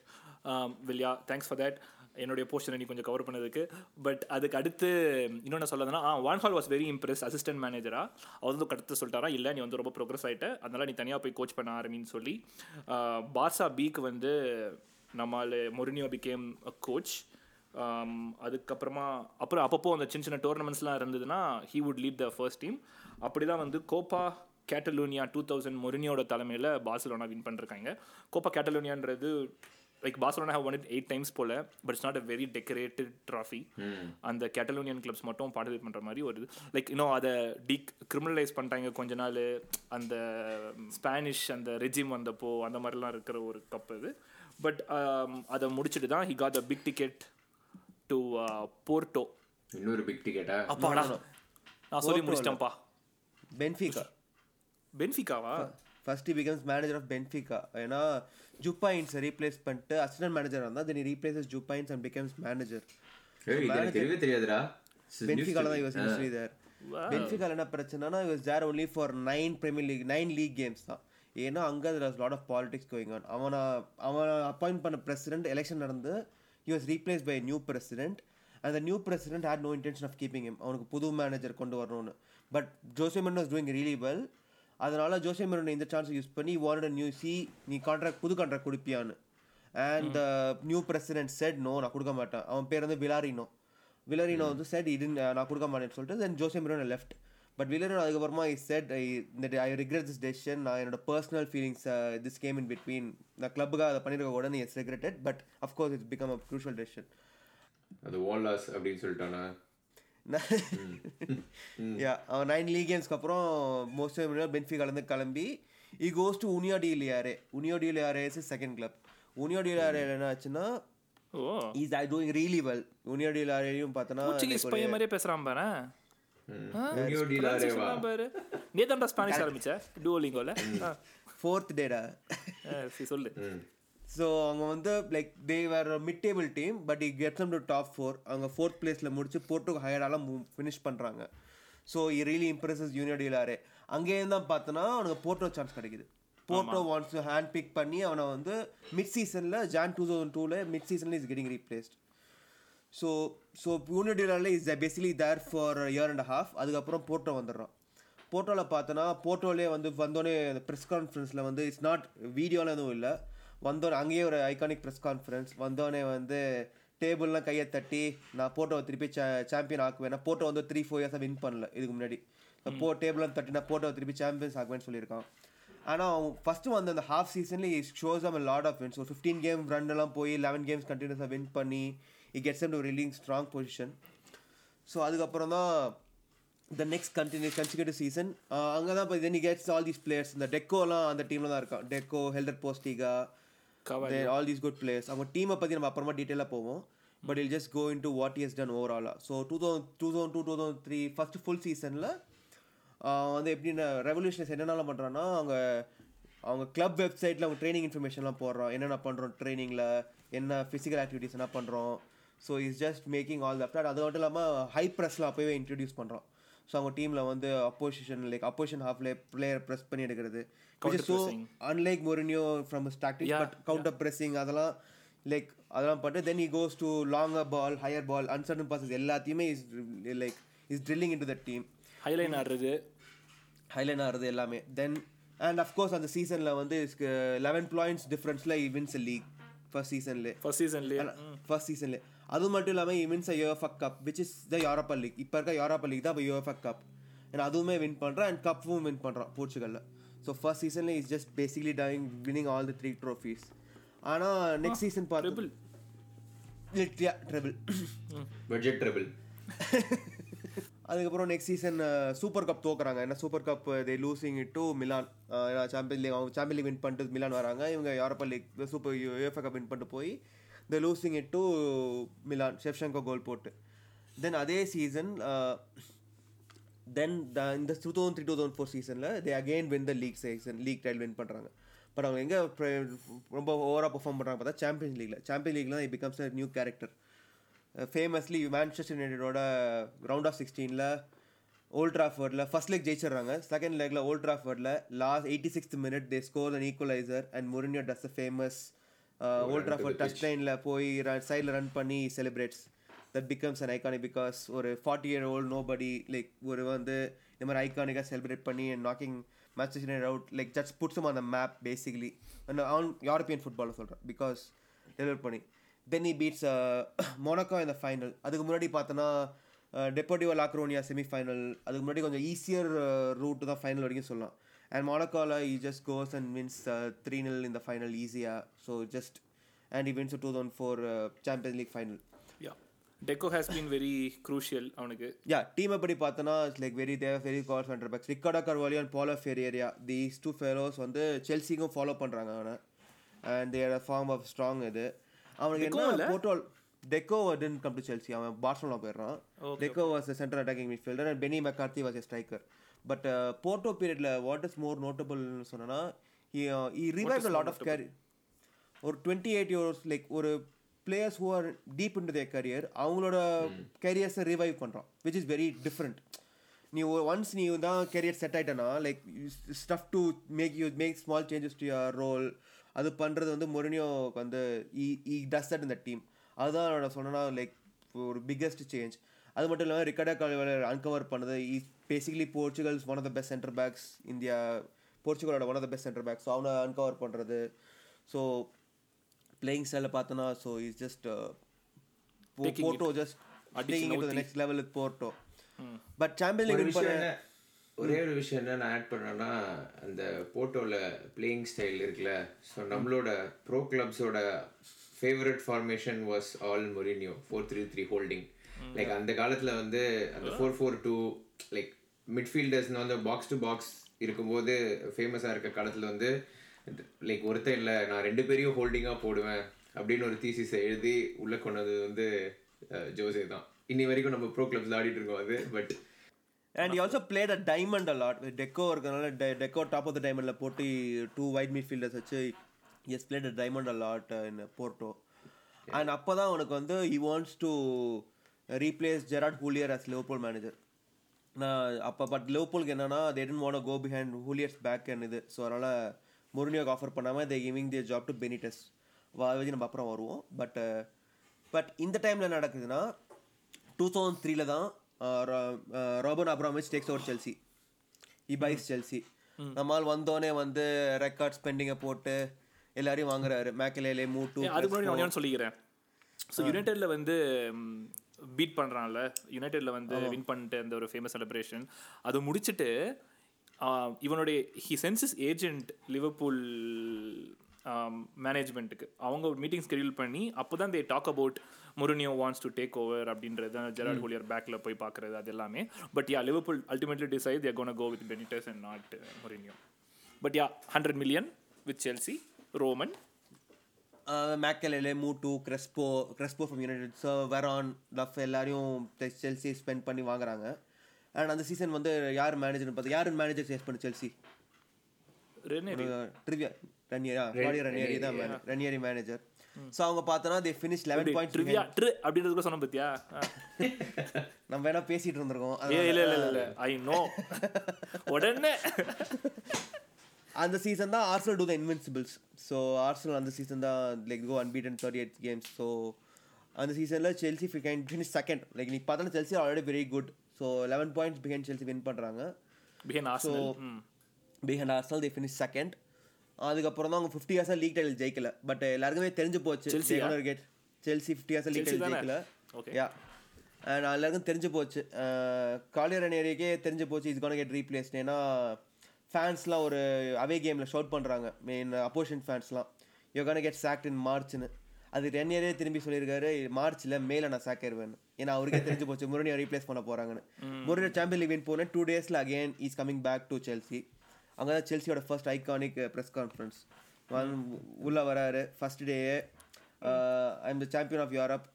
வில்யா தேங்க்ஸ் ஃபார் தட் என்னுடைய போர்ஷனை நீ கொஞ்சம் கவர் பண்ணதுக்கு. பட் அதுக்கு அடுத்து இன்னொன்று சொல்லதுன்னா ஆ Gaal was very impress assistant மேனேஜரா அவர் வந்து அடுத்து சொல்லிட்டாரா? இல்லை நீ வந்து ரொம்ப ப்ரோக்ரஸ் ஆகிட்ட அதனால நீ தனியாக போய் கோச் பண்ண ஆரம்பின்னு சொல்லி பார்சா பீக்கு வந்து நம்மால் மொரினியோ பிகேம் அ கோச் அதுக்கப்புறமா அப்புறம் அப்பப்போ அந்த சின்ன சின்ன டோர்னமெண்ட்ஸ்லாம் இருந்ததுன்னா he would lead the first team அப்படி தான் வந்து கோப்பா கேட்டலோனியா டூ தௌசண்ட் மொரினியோட தலைமையில் பார்சலோனா வின் பண்ணிருக்காங்க. Copa கேட்டலோனியான்றது like Barcelona have won it eight times போல but it's not a very decorated trophy அந்த கேட்டலோனியன் கிளப்ஸ் மட்டும் பார்ட்டிசிபேட் பண்ணுற மாதிரி ஒரு லைக் இன்னும் அதை டீக் கிரிமினலைஸ் பண்ணிட்டாங்க கொஞ்ச நாள். அந்த ஸ்பானிஷ் அந்த ரெஜிம் வந்தப்போ அந்த மாதிரிலாம் இருக்கிற ஒரு கப் இது. பட் அதை முடிச்சுட்டு தான் he got the big ticket to Porto இன்னொரு பிக் டிக்கெட்டா அப்பாடா நான் சொல்லி முடிச்சிட்டேன்ப்பா. Benfica பென்ஃபிகாவா first becomes manager of Benfica ஏன்னா ஜூப்பாயின்ஸை ரீப்ளேஸ் பண்ணிட்டு அசிஸ்டன்ட் மேனேஜர் இருந்தால் then replaces Jupp Heynckes and becomes manager தெரியவே தெரியாதுடா. பென்ஃபிகால தான் யூஸ் யூஸ்லி தேர் பென்ஃபிகால என்ன பிரச்சனைனா he's there only for nine Premier League nine league games தான். ஏன்னா அங்கே அதில் lot of politics going on அவனை அவனை அப்பாயிண்ட் பண்ண பிரசிடென்ட் எலெக்ஷன் நடந்து he was replaced by a new president. And the new president had no intention of keeping him. அவனுக்கு புது மேனேஜர் கொண்டு வரணும்னு. But José Mourinho was doing really well. அதனால ஜோசே மெரினோ இந்த சான்ஸ் யூஸ் பண்ணி வாண்டட் நியூ சி நீ கான்ட்ராக்ட் புது contract கொடுப்பியான்னு. And new president said no நான் கொடுக்க மாட்டேன். அவன் பேர் வந்து விலாரினோ விலரினோ வந்து செட் இது நான் கொடுக்க மாட்டேன்னு சொல்லிட்டு then José Mourinho left but Vilarinho அதுக்கப்புறமா ஐ செட் ஐ இந்த ஐ ரிக்ரெட் திஸ் டெசிஷன் நான் என்னோட personal feelings this came in between நான் கிளப்புக்காக அதை பண்ணியிருக்க கூட yes regretted but of course it's become a crucial decision அது வால்லாஸ் அப்படின்னு சொல்லிட்டானா? யா அவன் நைன் லீக் கேம்ஸ்க்கு அப்புறம் மோஸ்ட் பென்ஃபிகாலேருந்து கிளம்பி he goes to Uniao de Leiria Uniao de Leiria is second club Uniao de Leiria என்ன ஆச்சுன்னா is I doing really well Uniao de லியாரேயும் பார்த்தோன்னா பையன் மாதிரியே பேசுறான் பாரு. நேதான்டா ஸ்பானிஷ் ஆரம்பிச்ச? டூலிங்கோல ஃபோர்த் டேடா சொல்லு. ஸோ அவங்க வந்து like they were mid table team but he gets to top four அவங்க ஃபோர்த் பிளேஸில் முடிச்சு போர்ட்டு ஹையராலாம் ஃபினிஷ் பண்ணுறாங்க so he really impresses União de Leiria அங்கேயும் தான் பார்த்தோன்னா அவனுக்கு போர்ட்டோ சான்ஸ் கிடைக்குது. போர்ட்டோ வாண்ட்ஸ் ஹேண்ட் பிக் பண்ணி அவனை வந்து மிட் சீசனில் ஜான் டூ தௌசண்ட் டூவில் மிட் சீசனில் is getting replaced so so União டீலரில் is basically there for year and half அதுக்கப்புறம் போர்ட்டோ வந்துடுறான் போர்ட்டோவில் பார்த்தோன்னா போர்ட்டோலே வந்து வந்தோடனே அந்த ப்ரெஸ் கான்ஃபரன்ஸில் வந்து இட்ஸ் நாட் வீடியோவில் எதுவும் இல்லை. வந்தோடனே அங்கேயே ஒரு ஐகானிக் ப்ரெஸ் கான்ஃபரன்ஸ் வந்தோடனே வந்து டேபிள்லாம் கையை தட்டி நான் போட்டோவை திருப்பி சாம்பியன் ஆக்குவேன். போட்டோ வந்து த்ரீ ஃபோர் இயர்ஸாக வின் பண்ணல இதுக்கு முன்னாடி. போ டேபிள்லாம் தட்டி நான் போட்டோவை திருப்பி சாம்பியன்ஸ் ஆக்குவேன்னு சொல்லியிருக்கான். ஆனால் அவன் ஃபஸ்ட்டு வந்து அந்த half சீசன்லேயே shows a lot of wins ஒரு ஃபிஃப்டீன் கேம் ரன்லாம் போய் லெவன் கேம்ஸ் கண்டினியூஸாக வின் பண்ணி he gets to really strong position so அதுக்கப்புறம் தான் the next continue consecutive season அங்கே தான் இப்போ then gets all these players இந்த டெக்கோலாம் அந்த டீமில் தான் இருக்கான். Deco Helder Postiga all these good players அவங்க டீமை பற்றி நம்ம அப்புறமா டீட்டெயிலாக போவோம். But I'll just go into what is done ஓவராலாக so two thousand two thousand two to thousand three first full சீசனில் வந்து எப்படின்னா ரெவல்யூஷன்ஸ் என்னென்னலாம் பண்ணுறான்னா அவங்க அவங்க கிளப் வெப்சைட்டில் அவங்க ட்ரைனிங் இன்ஃபர்மேஷன்லாம் போடுறோம் என்னென்ன பண்ணுறோம் ட்ரைனிங்கில் என்ன ஃபிசிக்கல் ஆக்டிவிட்டிஸ் என்ன பண்ணுறோம் so is just making all that அது மட்டும் இல்லாமல் ஹை ப்ரெஸ்லாம் அப்போவே இன்ட்ரடியூஸ் பண்ணுறோம் ஸோ அவங்க டீமில் வந்து அப்போசிஷன் லைக் அப்போசிஷன் ஹாஃப்ல பிளேயர் ப்ரெஸ் பண்ணி எடுக்கிறது. So unlike Mourinho from static but counter pressing அதெல்லாம் லைக் அதெல்லாம் பண்ணிட்டு then he goes to longer ball higher ball uncertain passes எல்லாத்தையுமே is like is drilling into the team high line ஆடுறது. ஹைலைன் ஆடுறது எல்லாமே. தென் அண்ட் அஃப்கோர்ஸ் அந்த சீசனில் வந்து லெவன் பாயிண்ட்ஸ் டிஃப்ரென்ஸில் இ வின்ஸ் லீக் ஃபர்ஸ்ட் சீசன்லேயே ஃபர்ஸ்ட் சீசன்லேயே ஃபர்ஸ்ட் சீசன்லேயே அது மட்டும் இல்லாமல் he wins UEFA cup which is the Europa League இப்போ இருக்க யூரோப்பா லீக் தான் இப்போ யோஃபா கப் ஏன்னா அதுவுமே வின் பண்ணுறான் அண்ட் கப்பும் வின் பண்ணுறான் போர்ச்சுகலில். ஸோ ஃபர்ஸ்ட் சீசனில் is just basically tying winning all the three trophies ஆனால் நெக்ஸ்ட் சீசன் பார்த்து கம்ப்ளீட்லியா ட்ரிபிள் பட்ஜெட் ட்ரபிள் அதுக்கப்புறம் நெக்ஸ்ட் சீசன் சூப்பர் கப் தோக்குறாங்க. ஏன்னா super cup they losing it to Milan champion league அவங்க சாம்பியன் லீக் வின் பண்ணிட்டு மிலான் வராங்க. இவங்க Europa league super UEFA cup win பண்ணிட்டு போய் the losing it to Milan Shevchenko கோல் போட்டு தென் அதே சீசன் தென் த இந்த two thousand three two thousand four சீசனில் they again win the league season league title win பண்ணுறாங்க பட் அவங்க எங்கே ரொம்ப ஓவராக பர்ஃபார்ம் பண்ணுறாங்க பார்த்தா சாம்பியன்ஸ் லீக்ல சாம்பியன் லீக்லாம் தான் becomes a new character famously Manchester யுனைடோட round of சிக்ஸ்டீனில் ஓல்ட் ட்ராஃபர்டில் ஃபஸ்ட் லெக் ஜெயிச்சிடுறாங்க. செகண்ட் லெக்கில் Old ட்ராஃபர்டில் last eighty sixth minute they score an equaliser and Mourinho does a famous Old Trafford touch line போய் சைடில் ரன் பண்ணி celebrates that becomes an iconic because ஒரு forty year old nobody like ஒரு வந்து இந்த மாதிரி ஐகானிக்காக செலிப்ரேட் பண்ணி knocking match out like just புட்ஸும் அந்த மேப் பேசிக்லி ஆன் யூரோப்பியன் ஃபுட்பாலில் சொல்கிறேன் பிகாஸ் டெலிவர் பண்ணி. தென் he பீட்ஸ் மொனக்கோ இந்த ஃபைனல் அதுக்கு முன்னாடி பார்த்தோன்னா டெப்போட்டிவோ லாக்ரோனியா செமிஃபைனல் அதுக்கு முன்னாடி கொஞ்சம் ஈஸியர் ரூட் தான் ஃபைனல் வரைக்கும் சொல்லலாம். And மொனக்கோவில் he just goes and wins three nil இந்த ஃபைனல் ஈஸியாக so just and he wins two thousand four league final yeah Deco has been very crucial அவனுக்கு. யா டீம் எப்படி பார்த்தோன்னா இட்ஸ் லைக் வெரி தேவ் very call centre backs Ricardo Carvalho and Paulo Ferreira these two fellows வந்து செல்சிக்கும் ஃபாலோ பண்ணுறாங்க அவனை. And their form of strong இது. அவனுக்கு என்ன போட்டோல் Deco didn't come to Chelsea அவன் பார்சலோனா போயிடுறான். Deco was centre attacking midfielder and Benni McCarthy was a striker but Porto பீரியட்ல வாட் இஸ் மோர் நோட்டபிள்னு சொன்னா he revive lot of career ஒரு டுவெண்ட்டி எயிட் இயர்ஸ் லைக் ஒரு players who are deep in their career அவங்களோட கரியர்ஸை ரிவைவ் பண்ணுறான் விச் இஸ் வெரி டிஃப்ரெண்ட் நீ ஒன்ஸ் நீ தான் career set ஆயிட்டனா like stuff to make you make small changes to your role அது பண்ணுறது வந்து மொரினியோக்கு வந்து இ டஸ் தட் இந்த டீம் அதுதான் நான் சொன்னேன்னா லைக் ஒரு பிக்கஸ்ட் சேஞ்ச் அது மட்டும் இல்லாமல் ரிக்கார்டா கால்வேலர் அன்கவர் பண்ணது is basically Portugal's one of the best centre backs India போர்ச்சுகலோட one of the best centre backs so அவனை அன்கவர் பண்ணுறது ஸோ பிளேயிங் ஸ்டைலில் பார்த்தோன்னா so is just Porto just next level with Porto but Champion League விஷயம் என்ன? ஒரே ஒரு விஷயம் என்ன நான் ஆட் பண்ணேன்னா அந்த போட்டோல பிளேயிங் ஸ்டைல் இருக்குல்ல. ஸோ நம்மளோட pro கிளப்ஸோட favourite formation was all Mourinho four three three holding like அந்த காலத்துல வந்து அந்த four four two like midfielders வந்து பாக்ஸ் டு பாக்ஸ் இருக்கும்போது ஃபேமஸாக இருக்க காலத்தில் வந்து லைக் ஒருத்தன் இல்லை நான் ரெண்டு பேரையும் ஹோல்டிங்காக போடுவேன் அப்படின்னு ஒரு தீசிஸை எழுதி உள்ளே கொண்டது வந்து ஜோசே தான். இன்னி வரைக்கும் நம்ம ப்ரோ கிளப்ஸ் ஆடிட்டு இருக்கோம் அது but and you also play the diamond a lot Deco இருக்கனால டெக்கோ டாப் ஆஃப் த டைமண்டில் போட்டு டூ வைட் மிட்ஃபீல்டர்ஸ் வச்சு he's played the diamond a lot in Porto and அப்போ தான் உனக்கு வந்து he wants to replace Gerard Houllier as Liverpool manager நான் அப்போ பட் லிவர்பூலுக்கு என்னன்னா want to go behind Houllier's back and இது. ஸோ அதனால் முருனியோக்கு ஆஃபர் பண்ணாமல் they giving their job to Benitez வச்சு நம்ம அப்புறம் வருவோம். பட் பட் இந்த டைமில் நடக்குதுன்னா டூ தௌசண்ட் த்ரீல தான் Roman Abramovich takes over Chelsea he buys Chelsea நம்மால் வந்தோடனே வந்து ரெக்கார்ட் ஸ்பெண்டிங்கை போட்டு எல்லாரையும் வாங்குறாரு. மேக்கலேலே மூட்டு ஏன், அதுக்கு முன்னாடி நான் சொல்லிக்கிறேன். ஸோ யுனைடெட்ல வந்து பீட் பண்றான்ல. யுனைடெட்ல வந்து வின் பண்ணிட்டு அந்த ஒரு ஃபேமஸ் செலிப்ரேஷன் அது முடிச்சிட்டு இவனுடைய ஹி சென்சஸ் ஏஜென்ட் லிவர்பூல் மேனேஜ்மெண்ட்டுக்கு அவங்க ஒரு மீட்டிங் ஸ்கெடியூல் பண்ணி அப்போ தான் they talk about Mourinho wants to take over அப்படின்றது ஜெராட் ஹோலியர் பேக்கில் போய் பார்க்குறது அது எல்லாமே. But yeah Liverpool ultimately decide they're gonna go with Benitez and not Mourinho but yeah hundred million with Chelsea Roman Makelele Mutu Crespo Crespo from United so Veron Duff எல்லாரையும் செல்சி ஸ்பெண்ட் பண்ணி வாங்குறாங்க. அண்ட் அந்த சீசன் வந்து யார் மேனேஜர்னு பார்த்து யார் மேனேஜர் சேஸ் பண்ணு செல்சி? ட்ரிவியா ரன்னியரா கிளாடியோ ரன்னியரி தான் ரன்னியரி மேனேஜர் ஸோ அவங்க பார்த்தோன்னா they finish eleven points trivia true அப்படின்றது கூட சொன்ன பத்தியா? நம்ம வேணா பேசிட்டு இருந்திருக்கோம். இல்ல இல்ல இல்ல ஐ நோ உடனே அந்த சீசன் தான் Arsenal do the invincibles so Arsenal அந்த சீசன் தான் like go unbeaten thirty eight games so அந்த சீசனில் Chelsea can finish second like நீ பார்த்தா Chelsea already very good so eleven points behind Chelsea win பண்ணுறாங்க ம் behind Arsenal they finish second அதுக்கப்புறம் தான் அவங்க ஃபிஃப்டி இயர்ஸாக லீக் டைட்டில் ஜெயிக்கல. பட் எல்லாருக்குமே தெரிஞ்சு போச்சு? கெட் செல்சி ஃபிஃப்டி இயர்ஸாக லீக் டைட்டில்? ஜெயிக்கல. யா அண்ட் எல்லாருக்கும் தெரிஞ்சு போச்சு. காலியர் ஏரியாக்கே தெரிஞ்சு போச்சு இது கோன கெட் ரீப்ளேஸ்ட் ஏன்னா ஃபேன்ஸ்லாம் ஒரு அவே கேமில் ஷவுட் பண்ணுறாங்க main opposition ஃபேன்ஸ்லாம் you gonna get sacked in மார்ச்னு அது ரெனியரே திரும்பி சொல்லியிருக்காரு. மார்ச்ல மேல நான் சாக்கிடுவேன் ஏன்னா அவருக்கே தெரிஞ்சு போச்சு. முரணியை ரீப்ளேஸ் பண்ண போறாங்கன்னு. முரணியை சாம்பியன் லீக் வின் போனேன் டூ டேஸ்ல again is coming back to Chelsea அங்கே தான் செல்சியோட ஃபர்ஸ்ட் ஐகானிக் ப்ரெஸ் கான்ஃபரன்ஸ் உள்ள வராரு. First day I am the Champion of Europe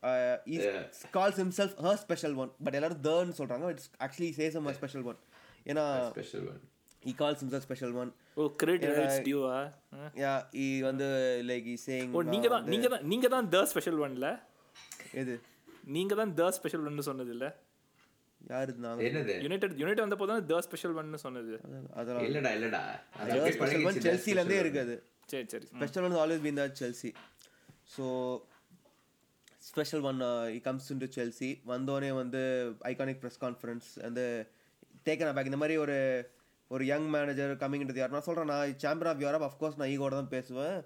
calls himself her special one but எல்லாரும் தர்ன்னு சொல்றாங்க. It's actually says am special one ஏன்னா special one he calls himself special one oh credit rights டியூவா yeah he வந்து லைக் he saying ஓ நீங்க தான் நீங்க தான் நீங்க தான் த ஸ்பெஷல் ஒன்ல எது? நீங்க தான் த ஸ்பெஷல் ஒன்னு சொன்னது இல்ல? யாரு நாங்க? என்னது? யுனைடெட் யுனைடெட் வந்தப்போ தான் த ஸ்பெஷல் ஒன்னு சொன்னது. அதெல்லாம் இல்லடா இல்லடா. அது ஸ்பெஷல் ஒன் செல்சில இருந்தே special one. இருக்குது சரி. சரி special one always been that Chelsea so special one he comes in to Chelsea வந்தோடனே வந்து ஐகானிக் ப்ரெஸ் கான்ஃபரன்ஸ் வந்து டேக்கன் பேக் இந்த மாதிரி ஒரு ஒரு யங் மேனேஜர் கம்மிங் இன்டு யார் நான் சொல்கிறேன் நான் சாம்பியன் ஆஃப் யூரோப் அஃப்கோர்ஸ் நான் ஈகோட தான் பேசுவேன்.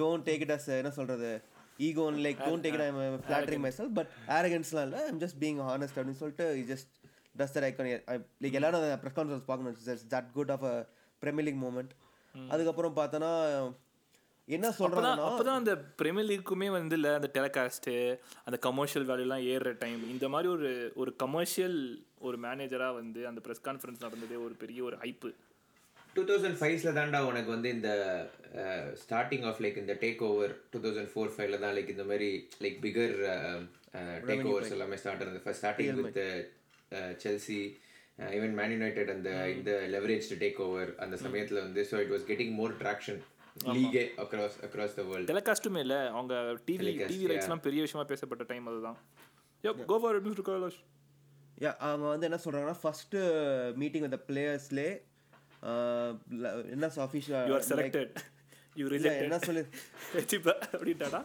டோன்ட் டேக் இட் அஸ் என்ன சொல்கிறது ego like don't take it I'm flattering my self but ஆரகன்ஸ்லாம் இல்லை. ஐம் ஜஸ்ட் பீங் ஹானஸ்ட் அப்படின்னு சொல்லிட்டு just does that icon like எல்லாரும் ப்ரெஸ் கான்ஃபரன்ஸ் பார்க்கணும். That good of a Premier League moment அதுக்கப்புறம் பார்த்தோன்னா என்ன சொல்கிறாங்கன்னா அப்பதான் அந்த பிரீமியர் லீக்குமே வந்து இல்ல அந்த டெலிகாஸ்ட் அந்த கமர்ஷியல் வேல்யூலாம் ஏறுற டைம் இந்த மாதிரி ஒரு ஒரு கமர்ஷியல் ஒரு மேனேஜரா வந்து அந்த பிரஸ் கான்ஃபரன்ஸ் நடந்ததே ஒரு பெரிய ஒரு ஹைப்பு டூ தௌசண்ட் ஃபைவ்ல தான்டா உனக்கு வந்து இந்த ஸ்டார்டிங் ஆஃப் லைக் இந்த take over two thousand four ஃபைவ்ல தான் லைக் இந்த மாதிரி லைக் பிகர் டேக் ஓவர்ஸ் எல்லாமே ஸ்டார்ட் ஆனது. First starting with Chelsea even Man United அந்த இந்த லெவரேஜ் டேக் ஓவர் அந்த சமயத்துல வந்து so it was getting more traction லீகே across across the world டெலிகாஸ்ட்டுமே இல்ல அவங்க டிவி டிவி ரைட்ஸ்லாம் பெரிய விஷயமா பேசப்பட்ட டைம் அதுதான். Yo go for Mister Kailash yeah அவங்க வந்து என்ன சொல்கிறாங்கன்னா ஃபஸ்ட்டு மீட்டிங் வித் பிளேயர்ஸ்லே என்ன you are official selected you என்ன சொல்லி அப்படின்ட்டாடா.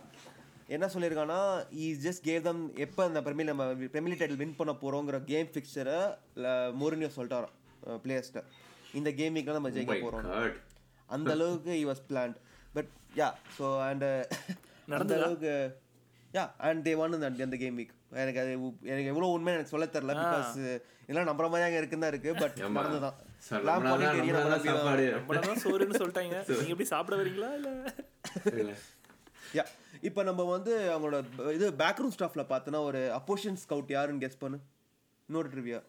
என்ன சொல்லியிருக்கான்னா ஈ ஜஸ்ட் கேவ் தம் எப்போ அந்த பிரமில் நம்ம பிரமிலி டைட்டில் வின் பண்ண போகிறோங்கிற கேம் ஃபிக்சரை மோரினியோ சொல்லிட்டாராம் பிளேயர்ஸ்ட்ட இந்த கேம் வீக்கில் நம்ம ஜெயிக்க போகிறோம் காட் அந்த அளவுக்கு he was planned but yeah so and அந்த அளவுக்கு யா அண்ட் தே ஒன் அந்த அந்த கேம் வீக் எனக்கு அது எனக்கு எவ்வளோ உண்மை எனக்கு சொல்ல தெரில பிகாஸ் இதெல்லாம் நம்புற மாதிரி அங்கே இருக்குன்னு தான் இருக்குது பட் நடந்துதான். சொல்லிட்டாங்க. நீங்க எப்படி சாப்பிட வரீங்களா இல்ல? யா இப்போ நம்ம வந்து அவங்களோட இது பேக்ரூம் ஸ்டாஃப்ல பார்த்தோன்னா ஒரு அப்போஷன் ஸ்கவுட் யாருன்னு கெஸ் பண்ணு. இன்னொரு ட்ரிவியா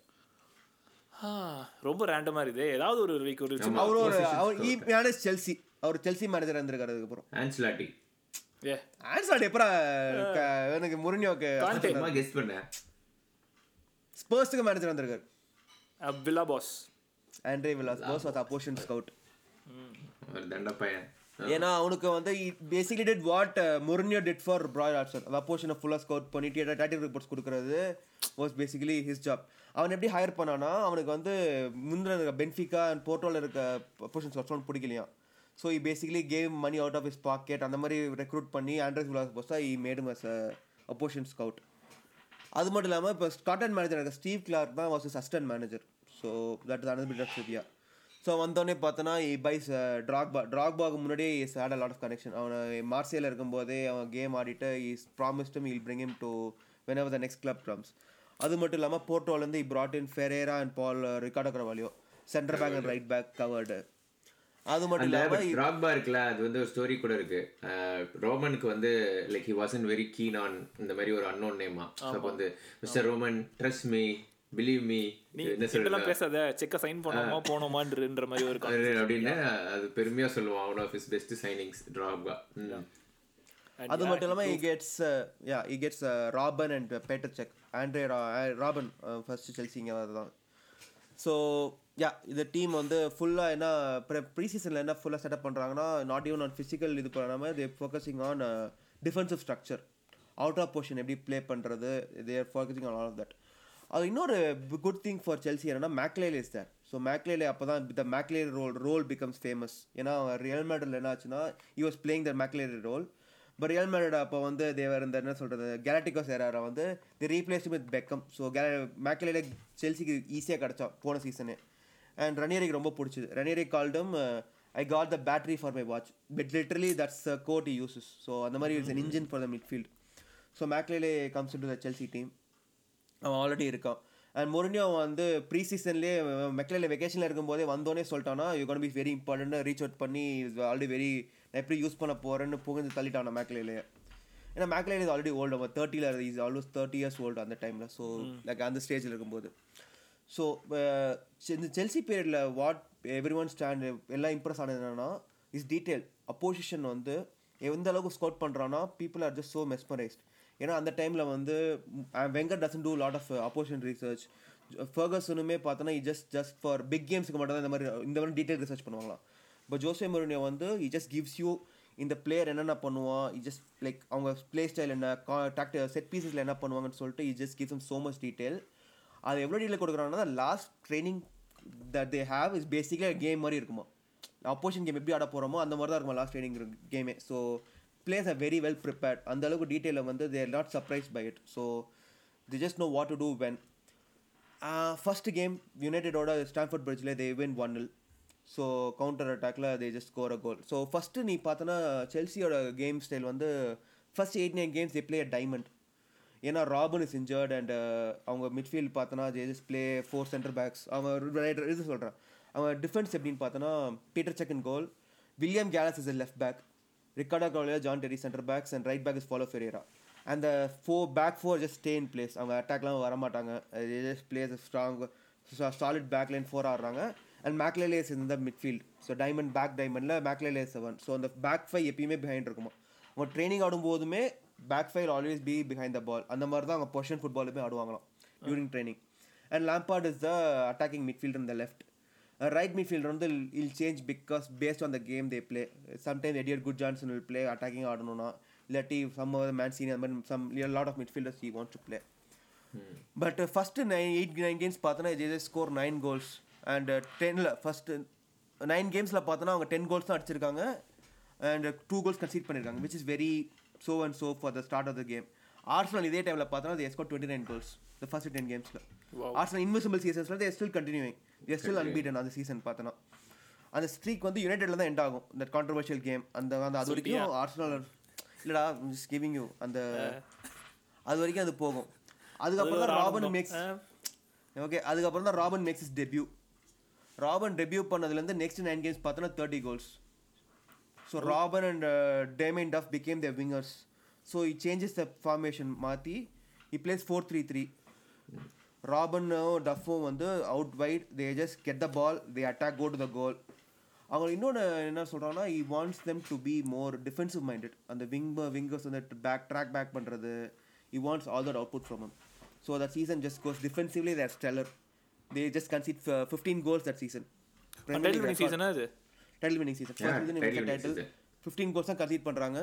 ரொம்ப ரேண்டமா இருக்குது. ஏதாவது ஒரு வீக் ஒரு அவர் ஒரு அவர் ஈ மேனேஜ் செல்சி அவர் செல்சி மேனேஜர் இருந்திருக்காரு அதுக்கப்புறம். ஆன்ஸ்லாட்டி ஏ. ஆன்சாட் எப்பரா க- எனக்கு முருனியோக்கு சும்மா கெஸ் பண்ணேன். ஸ்பர்ஸ்க்கு மேனேஜர் வந்திருக்காரு Villas Boas Andre Villas Boas was opposition scout ஒரு தண்ட பையன். ஏன்னா அவனுக்கு வந்து basically did what Mourinho did for ப்ராய் ஆர்ட்ஸர் அப்போஷனை ஃபுல்லாக ஸ்கவுட் பண்ணிட்டு டாட்டிக் ரிப்போர்ட்ஸ் கொடுக்குறது வாஸ் பேசிக்கலி ஹிஸ் ஜாப் அவன் எப்படி ஹையர் பண்ணானா அவனுக்கு வந்து முந்தின இருக்க பென்ஃபிகா அண்ட் போர்ட்டோவில் இருக்க அப்போஷன் ஒருத்தவன் பிடிக்கலையா so he basically gave money out of his pocket அந்த மாதிரி ரெக்ரூட் பண்ணி ஆண்ட்ரஸ் விலாஸ் போஸ்டா இ மேடும் அஸ் அப்போஷன் ஸ்கவுட் அது மட்டும் இல்லாமல் இப்போ ஸ்காட்டன் மேனேஜர் இருக்க ஸ்டீவ் கிளார்க் தான் was assistant manager so that is another bit of trivia so வந்தோடனே பார்த்தோன்னா இ பைஸ் ட்ராக்பா ட்ராக்பாக்கு முன்னாடியே he's had a lot of connection அவன் மார்சியில் இருக்கும்போதே அவன் கேம் ஆடிட்டு is ப்ராமிஸ்டும் I'll bring him to whenever the next club drums அது மட்டும் இல்லாமல் போர்ட்டோலேருந்து he brought in Ferreira and Paulo Ricardo Carvalho centre back and right back covered அது மட்டும் இல்லாமல் ராக்பா இருக்குல்ல அது வந்து ஒரு ஸ்டோரி கூட இருக்கு. ரோமனுக்கு வந்து like he wasn't very keen on இந்த மாதிரி ஒரு அன்னோன் நேமா அப்போ வந்து Mister Roman trust me believe me சொல்ல பேசாத செக்க சைன் பண்ணோமா போனோமான்ற மாதிரி ஒரு அப்படின்னு அது பெருமையா சொல்லுவான் one of his best signings Drogba And அது மட்டும் இல்லாமல் he gets yeah he gets Robben and Petr Cech Andre Robben first செல்சிங்க அதுதான் ஸோ யா இந்த டீம் வந்து ஃபுல்லாக என்ன ப்ரீ சீசனில் என்ன ஃபுல்லாக செட்டப் பண்ணுறாங்கன்னா நாட் ஈவன் ஆன் ஃபிசிக்கல் இது பண்ணாமல் they focusing on defensive structure out of position எப்படி ப்ளே பண்ணுறது they're focusing on all of that அது இன்னொரு குட் திங் ஃபார் செல்சி என்னன்னா மேக்லேல் இஸ் தேர் ஸோ மேக்லேலே அப்போ தான் the Makelele role role becomes famous ஏன்னா ரியல் மேடல் என்ன ஆச்சுன்னா you was playing the Makelele role but Real Madrid அப்போ வந்து தேவர் இந்த என்ன சொல்கிறது கேலட்டிகோஸ் ஏராரை வந்து the replace with Beckham so K Makelele செல்சிக்கு ஈஸியாக கிடச்சான் போன சீசனு அண்ட் ரனியரிக்கு ரொம்ப பிடிச்சது. Ranieri கால்டும் I got the battery for my watch but literally that's code uses so அந்த மாதிரி it's an engine for the midfield so Makelele comes to the Chelsea team அவன் ஆல்ரெடி இருக்கான். அண்ட் மொரினியோ வந்து ப்ரீ சீசன்லேயே மெக்லேல வெக்கேஷனில் இருக்கும்போதே வந்தோடனே சொல்லிட்டானா you can be very important reach out பண்ணி ஆல்ரெடி வெரி நான் எப்படி யூஸ் பண்ண போகிறேன்னு புகுந்து தள்ளிட்டான் மேக்லேலே ஏன்னா மேக்லைன் இஸ் ஆல்ரெடி ஓல்டு அவன் தேர்ட்டியில் is almost thirty years old அந்த டைமில் ஸோ லைக் அந்த ஸ்டேஜில் இருக்கும்போது. ஸோ இந்த செல்சி பீரியடில் வாட் எவ்ரி ஒன் ஸ்டாண்ட் எல்லாம் இம்ப்ரெஸ் ஆனது என்னன்னா இஸ் டீட்டெயில் அப்போசிஷன் வந்து எந்த அளவுக்கு ஸ்கோர் பண்ணுறான்னா people are just so mesmerised ஏன்னா அந்த டைமில் வந்து Wenger doesn't do lot of opposition research ஃபர்கஸனுமே பார்த்தோன்னா ஜஸ்ட் ஜஸ்ட் ஃபார் பிக் கேம்ஸ்க்கு மட்டும் தான் இந்த மாதிரி இந்த மாதிரி டீட்டெயில் ரிசர்ச் பண்ணுவாங்களாம். இப்போ ஜோசே மொரினியோ வந்து இ ஜஸ்ட் கிவ்ஸ் யூ இந்த பிளேயர் என்னென்ன பண்ணுவான் இ ஜஸ்ட் லைக் அவங்க ப்ளே ஸ்டைல் என்ன டாக்ட் செட் பீசஸில் என்ன பண்ணுவாங்கன்னு சொல்லிட்டு he just gives so much detail அது எவ்வளோ டீட்டெயில் கொடுக்குறாங்கன்னா last training that they have is பேசிக்காக கேம் மாதிரி இருக்குமா. அப்போசிஷன் கேம் எப்படி ஆட போகிறோமோ அந்த மாதிரி தான் இருக்குமா லாஸ்ட் ட்ரைனிங் கேமே so players are very well prepared அந்த அளவுக்கு டீட்டெயிலில் வந்து they're not surprise by it so they just know what to do when first game யுனைடெடோட Stamford பிரிட்ஜில் they win one nil so counter அட்டாக்ல they just score a goal so first நீ பார்த்தோன்னா செல்சியோட கேம் ஸ்டைல் வந்து first eight nine games they play a diamond ஏன்னா ராபன் இஸ் இன்ஜர்ட் அண்ட் அவங்க மிட்ஃபீல்ட் பார்த்தோன்னா they just play four centre backs அவன் இது சொல்கிறேன் அவங்க டிஃபென்ஸ் எப்படின்னு பார்த்தோன்னா Petr second goal William Gallas is a left back Ricardo Goliath John Terry centre backs and right back is Paulo Ferreira அந்த four back four just stay in place அவங்க அட்டாக்லாம் வர மாட்டாங்க just play strong solid back line four ஆடுறாங்க. அண்ட் மேக்லேலேஸ் இந்த மிட்ஃபீல்ட் ஸோ டைமண்ட் பேக் டைமண்டில் மேக்லேலே செவன் ஸோ அந்த பேக் ஃபைவ் எப்பயுமே பிஹைண்ட் இருக்குமா? அவங்க training ஆடும்போதுமே back five always be behind the ball அந்த மாதிரி தான் அவங்க பொசிஷன் ஃபுட்பாலுமே ஆடுவாங்களாம் during training and Lampard is the attacking midfielder in the left right midfielder வந்து will change because based on the game they play sometime Eidur Gudjohnsen will play attacking ஆடணும்னா இல்லாட்டி சம் மேன் சீனி அந்த மாதிரி some lot of midfielders he want to play but first nine eight nine games பார்த்தோன்னா they score nine goals and டென்னில் ஃபஸ்ட்டு நைன் கேம்ஸில் பார்த்தோன்னா அவங்க டென் கோல்ஸ் தான் அடிச்சிருக்காங்க. அண்ட் டூ கோல்ஸ் கன்சீட் பண்ணியிருக்காங்க which is very so and so far the start of the game Arsenal இதே டைமில் பார்த்தோன்னா they score twenty nine goals the first ten கேம்ஸில் Arsenal invisible சீசன்ஸில் they still continuing they still unbeaten அந்த சீசன் பார்த்தோன்னா அந்த ஸ்ட்ரீக் வந்து யுனைடெட்ல தான் எண்ட் ஆகும். இந்த கான்ட்ரவர்ஷியல் கேம் அந்த அந்த அது வரைக்கும் ஆர்ஸ்னல் இல்லடா ஜஸ்ட் கிவிங் யூ அந்த அது வரைக்கும் அது போகும். அதுக்கப்புறம் தான் ராபன் மேக்ஸ் ஓகே அதுக்கப்புறம் தான் Robben makes is debut Robben debut பண்ணதுலேருந்து நெக்ஸ்ட் நைன் கேம்ஸ் பார்த்தோன்னா thirty goals so Robben and Damien Duff became the wingers so he changes the formation மாற்றி he plays four three three ராபனும் டஃப்பும் வந்து out wide they just get the ball they attack go to the goal அவங்க இன்னொன்று என்ன சொல்கிறாங்கன்னா he wants them to be more defensive minded அந்த விங் விங்கர்ஸ் வந்து பேக் ட்ராக் பேக் பண்ணுறது he wants all that output from so the season just goes defensively their stellar they just concede fifteen goals that season சீசனா அது? Title winning season first title season. Fifteen goals தான் கன்சீட் பண்ணுறாங்க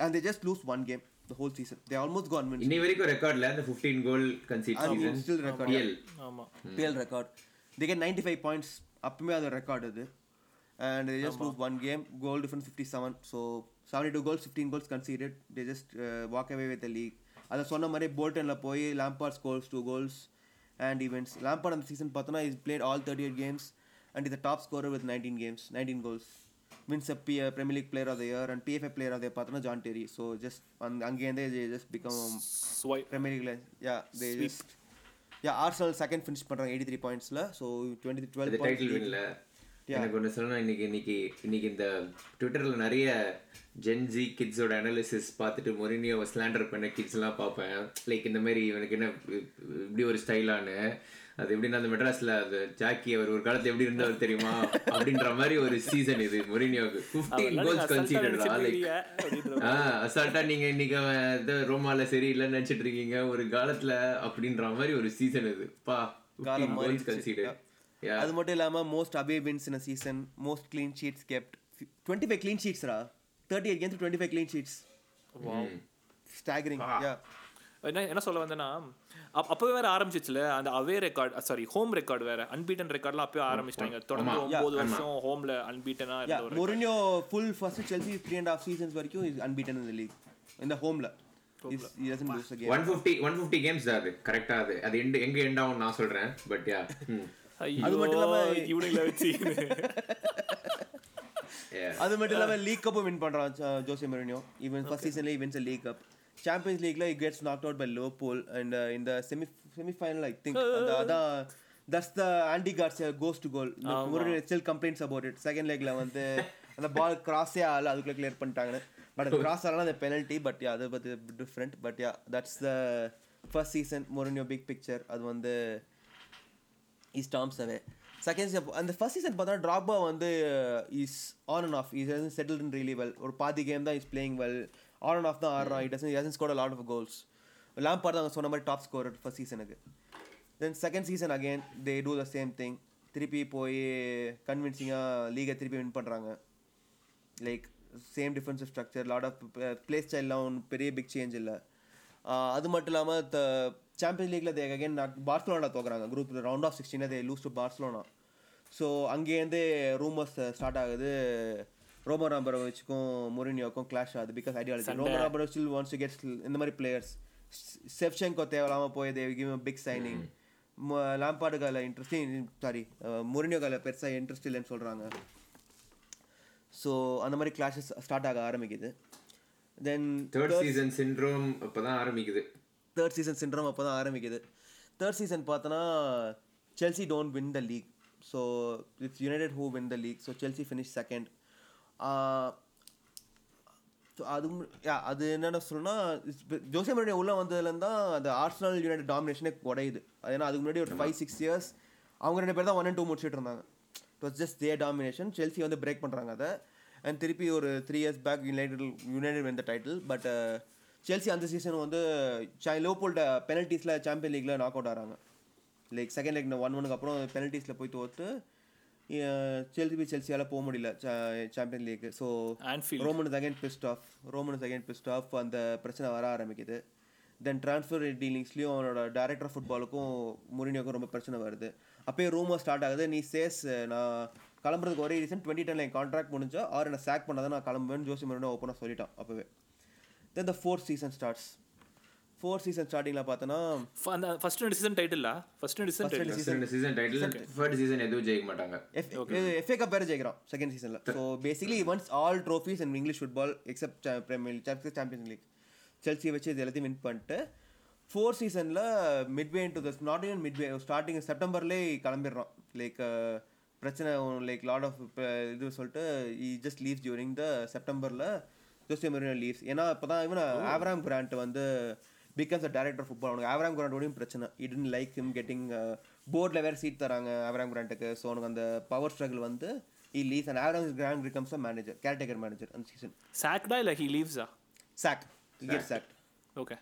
and they just lose one game the whole season they almost can win இன்னி வரைக்கும் ரெக்கார்ட்ல அந்த 15 goal concede season still record PL ஆமா. PL record they get ninety five points அப்பவுமே அது ரெக்கார்ட் அது. And they just lose one game goal difference fifty seven so seventy two goals fifteen goals conceded they just walk away with the league அதை சொன்ன மாதிரி போல்டனில் போய் Lampard scores two goals and events Lampard அந்த சீசன் பார்த்தோன்னா is played all thirty eight games and is top scorer with nineteen games nineteen goals wins B Premier League player of the year and PFA player of the பார்த்தோன்னா ஜான் டெரி ஸோ ஜஸ்ட் அங்க அங்கேருந்தே ஜஸ்ட் பிகம் ஸ்வை Premier League, like, yeah, they just yeah, Arsenal second finish பண்றாங்க 83 pointsல so 20 12 எனக்கு ஒன்று சொல்லணும் இன்னைக்கு இன்னைக்கு இன்னைக்கு இந்த ட்விட்டர்ல நிறைய ஜென்ஜி கிட்ஸோட அனாலிசிஸ் பார்த்துட்டு மொரினியோவை ஸ்லாண்டர் பண்ண கிட்ஸ் எல்லாம் பார்ப்பேன். லைக் இந்த மாதிரி இவனுக்கு என்ன இப்படி ஒரு ஸ்டைலானு அது எப்படின்னா அந்த மெட்ராஸ்ல அது ஜாக்கி அவர் ஒரு காலத்துல எப்படி இருந்தவர் தெரியுமா? அப்படின்ற மாதிரி ஒரு சீசன் இது மொரினியோவுக்கு ஃபிஃப்டீன் கோல்ஸ் கன்சீடடா லைக் ஆ அசால்ட்டா நீங்க இன்னைக்கு அவன் இது ரோமால சரியில்லைன்னு நினைச்சிட்டு இருக்கீங்க. ஒரு காலத்துல அப்படின்ற மாதிரி ஒரு சீசன் இது. பா காலம் கோல்ஸ் மாறிடுச்சு. யா அது மட்டும் இல்லாம most away wins in a season most clean sheets kept. 25 clean sheets raw? 38 games 25 clean sheets. Staggering. yeah. என்ன என்ன சொல்ல வந்தேன்னா அப் அப்பவே வேற ஆரம்பிச்சிச்சுல அந்த away record sorry home record வேற அன்பீட்டன் ரெக்கார்ட்லாம் அப்பவே ஆரம்பிச்சிட்டாங்க. தொடர்ந்து ஒன்பது வருஷம் ஹோம்ல அன்பீட்டனா full first Chelsea three and a half seasons வரைக்கும் is unbeaten in the league. In the homeல He's, he doesn't lose a game. One fifty one fifty games அது கரெக்டா அது. அது எண்டு எங்க எண்ட் ஆகும் நான் சொல்றேன் பட் யா அது மட்டும் இல்லாம- இவனுங்கள வச்சு அது மட்டும் இல்லாம லீக் கப்பும் வின் பண்றான் ஜோசே மரினியோ ஈவன் ஃபர்ஸ்ட் சீசன்ல wins league cup champions லீக்ல it gets knock out by Liverpool and இந்த semi semi final I think அதான் that's the Andy Garcia goes to goal Mourinho still complaints about it second லெக்ல வந்து அந்த பால் கிராஸே ஆகல அதுக்குள்ள கிளியர் பண்ணிட்டாங்க பட் கிராஸ் ஆகலாம் அந்த பெனல்ட்டி பட் அது பற்றி different but yeah that's the first season Mourinho big picture அது வந்து இஸ் டாம்ஸ் அவே செகண்ட் சீசன் அந்த ஃபர்ஸ்ட் சீசன் பார்த்தா ட்ராப்பா வந்து is on and off is settle in really well ஒரு பாதி கேம் தான் is playing well on and off தான் ஆடுறான். It Hasan Hasan score lot of goals Lampard தான் அவங்க சொன்ன மாதிரி டாப் ஸ்கோர் ஃபர்ஸ்ட் சீசனுக்கு then second season again they do the same thing திருப்பி போய் கன்வின்சிங்காக லீகை திருப்பி வின் பண்ணுறாங்க like same defensive structure lot of play ஸ்டைல்லாம் ஒன்றும் பெரிய பிக் சேஞ்ச் இல்லை. அது மட்டும் இல்லாமல் த சாம்பியன் லீக்ல தே அகைன் பார்சலோனா தோக்குறாங்க group round of சிக்ஸ்டீனில் they lose to Barcelona so அங்கேருந்தே rumours start ஆகுது. ரோமர் ராபரோவிச்சுக்கும் மொரினியோக்கும் கிளாஷ் ஆகுது பிகாஸ் ஐடியாலஜி ரோமர் ராபரோ ஸ்டில் வாண்ட்ஸ் டு கெட் இந்த மாதிரி பிளேயர்ஸ் செஃப்ஷெங்கோ தேவையில்லாமல் போய் they give big signing Lampard கால இன்ட்ரெஸ்டிங் சாரி மொரினியோ கால பெருசாக இன்ட்ரெஸ்ட் இல்லைன்னு சொல்கிறாங்க ஸோ அந்த மாதிரி கிளாஷஸ் ஸ்டார்ட் ஆக ஆரம்பிக்குது. தென் தேர்ட் சீசன் சிண்ட்ரோம் அப்பதான் ஆரம்பிக்குது. தேர்ட் சீசன் சின்ரம் அப்போ தான் ஆரம்பிக்குது. தேர்ட் சீசன் பார்த்தோன்னா Chelsea don't win the league so it's United who win the league so Chelsea finish second அது அது என்னென்ன சொல்லணும்னா ஜோசிய மரினியோ உள்ளே வந்ததுலேருந்து தான் அந்த ஆர்சனல் யுனைடெட் டாமினேஷனே குறையுது அது ஏன்னா அதுக்கு முன்னாடி ஒரு ஃபைவ் சிக்ஸ் இயர்ஸ் அவங்க ரெண்டு பேர் தான் ஒன் அண்ட் டூ முடிச்சுட்டு இருந்தாங்க it was just they domination Chelsea வந்து பிரேக் பண்ணுறாங்க அதை. அண்ட் திருப்பி ஒரு three years back United United won the title but Chelsea அந்த சீசன் வந்து லோபோல்ட பெனல்ட்டிஸில் சாம்பியன் லீக்ல நாக் அவுட் ஆகிறாங்க லைக் செகண்ட் லெக் ஒன் ஒனுக்கு அப்புறம் பெனல்ட்டிஸில் போய் தோற்று செல்சி போய் செல்சியால் போக முடியல champion league so. Roman again pissed off Roman again pissed off அந்த பிரச்சனை வர ஆரம்பிக்குது. தென் ட்ரான்ஸ்ஃபர் டீலிங்ஸ்லேயும் அவனோட டைரக்டர் ஃபுட்பாலுக்கும் முரினியோக்கும் ரொம்ப பிரச்சனை வருது. அப்போயே ரூமர் ஸ்டார்ட் ஆகுது நீ சேஸ் நான் கிளம்புறதுக்கு ஒரே ரீசன் டுவெண்ட்டி டென்ல என் கான்ட்ராக்ட் முடிஞ்சா ஆர் என்ன சாக் பண்ணாதான் நான் கிளம்புவேன்னு ஜோசி முரினோ ஓப்பனாக சொல்லிட்டான் அப்போவே. Then the fourth season starts fourth season ஸ்டார்டிங்கில் பார்த்தோன்னா ஃப- அந்த ஃபர்ஸ்ட் ரெண்டு சீசன் டைட்டிலா ஃபர்ஸ்ட் ரெண்டு சீசன் டைட்டில் ரெண்டு சீசன் டைட்டில் தேர்ட் சீசன் எதுவும் ஜெயிக்க மாட்டாங்க. எஃப்ஏ கப் வேறு ஜெயிக்கிறான் செகண்ட் சீசனில் so basically wins all trophies in English football except Premier League Champions League Chelsea வச்சு இது எல்லாத்தையும் வின் பண்ணிட்டு ஃபோர் சீசனில் midway to the not even midway starting செப்டம்பர்லேயே கிளம்பிடுறான் லைக் பிரச்சனை லைக் லாட் ஆஃப் இது சொல்லிட்டு he just leaves during the செப்டம்பரில் ஜோசியோ மெரினோ லீவ்ஸ். ஏன்னா இப்போ தான் இவன் ஆவராம் கிராண்ட் வந்து பிகாஸ் அ டேரக்டர் ஃபுட்பால் அவனுக்கு ஆவராம் கிராண்டோடையும் பிரச்சனை. இடன் லைக் ஹிம் கெட்டிங் போர்டில் வேறு சீட் தராங்க ஆவராம் கிராண்ட்டுக்கு ஸோ அவனுக்கு அந்த பவர் ஸ்ட்ரகிள் வந்து he leaves and Avram Grant becomes a manager caretaker manager அந்த சீசன் சாக்டா இல்லை he லீவ்ஸா sack get sacked okay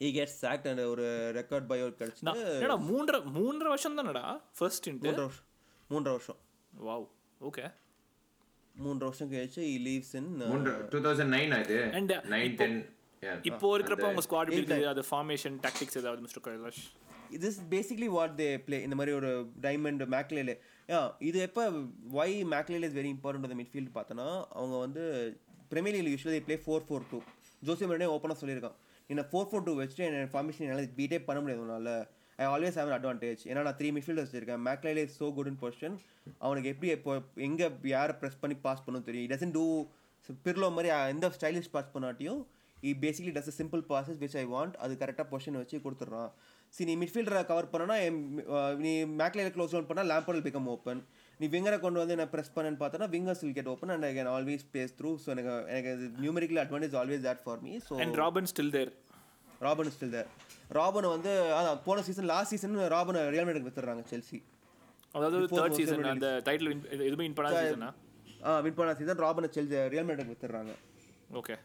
he get sacked and ஒரு ரெக்கார்ட் பயோ கிடச்சிட்டு என்னடா மூன்றரை மூன்றரை வருஷம் தானடா ஃபர்ஸ்ட் மூன்றரை வருஷம். மூன்றரை வருஷம். வாவ் ஓகே மூன்றரை வருஷம் கழிச்சு இ லீவ்ஸ் இன் மூன்று டூ தௌசண்ட் நைன் அது And, நைன் டென் இப்போ இருக்கிறப்ப உங்க ஸ்குவாட் எப்படி இருக்குது? அது ஃபார்மேஷன் டாக்டிக்ஸ் ஏதாவது மிஸ்டர் கைலாஷ் இது is basically what they play இந்த மாதிரி ஒரு டைமண்ட் மேக்லேலே இது எப்போ why Makelele is very important அந்த மிட்ஃபீல்டு பார்த்தோன்னா அவங்க வந்து Premier League usually play four four two Jose Mourinho ஓப்பனாக சொல்லியிருக்கான். என்ன ஃபோர் ஃபோர் டூ வச்சுட்டு என்ன ஃபார்மேஷன் என்னால் பீட்டே பண்ண முடியாது உன்னால். ஐ ஆல்வேஸ் ஹேவ் அட்வான்டேஜ் ஏன்னா நான் த்ரீ மிட்ஃபீல்டர்ஸ் வச்சிருக்கேன். Makelele is so good in position அவனுக்கு எப்படி இப்போ எங்கே யாரை ப்ரெஸ் பண்ணி பாஸ் பண்ணும் தெரியும். டசன் டூ பிர்லோ மாதிரி எந்த stylish pass பண்ணாட்டியும் he basically does simple passes which I want அது கரெக்டாக பொசிஷன் வச்சு கொடுத்துட்றான். சரி நீ மிட்ஃபீல்டரை கவர் பண்ணனா நீ மேக்லேயே க்ளோஸ் டவுன் பண்ணால் லேம்பர் பிகம் ஓப்பன் நீ விங்கரை கொண்டு வந்து நான் ப்ரெஸ் பண்ணேன்னு பார்த்தோன்னா wingers will get open and I can always pass through so எனக்கு எனக்கு numerical advantage always that for me so and Robben still there Robben still there Robben வந்து அதான் போன சீசன் லாஸ்ட் சீசன் ராபனை ரியல் மேடுக்கு வித்துறாங்க செல்சி அதாவது தேர்ட் சீசன் அந்த டைட்டில் வின் எதுவுமே வின் பண்ணாத சீசனா ஆ வின் பண்ண சீசன் ராபனை செல்சி ரியல் மேடுக்கு வித்துறாங்க ஓகே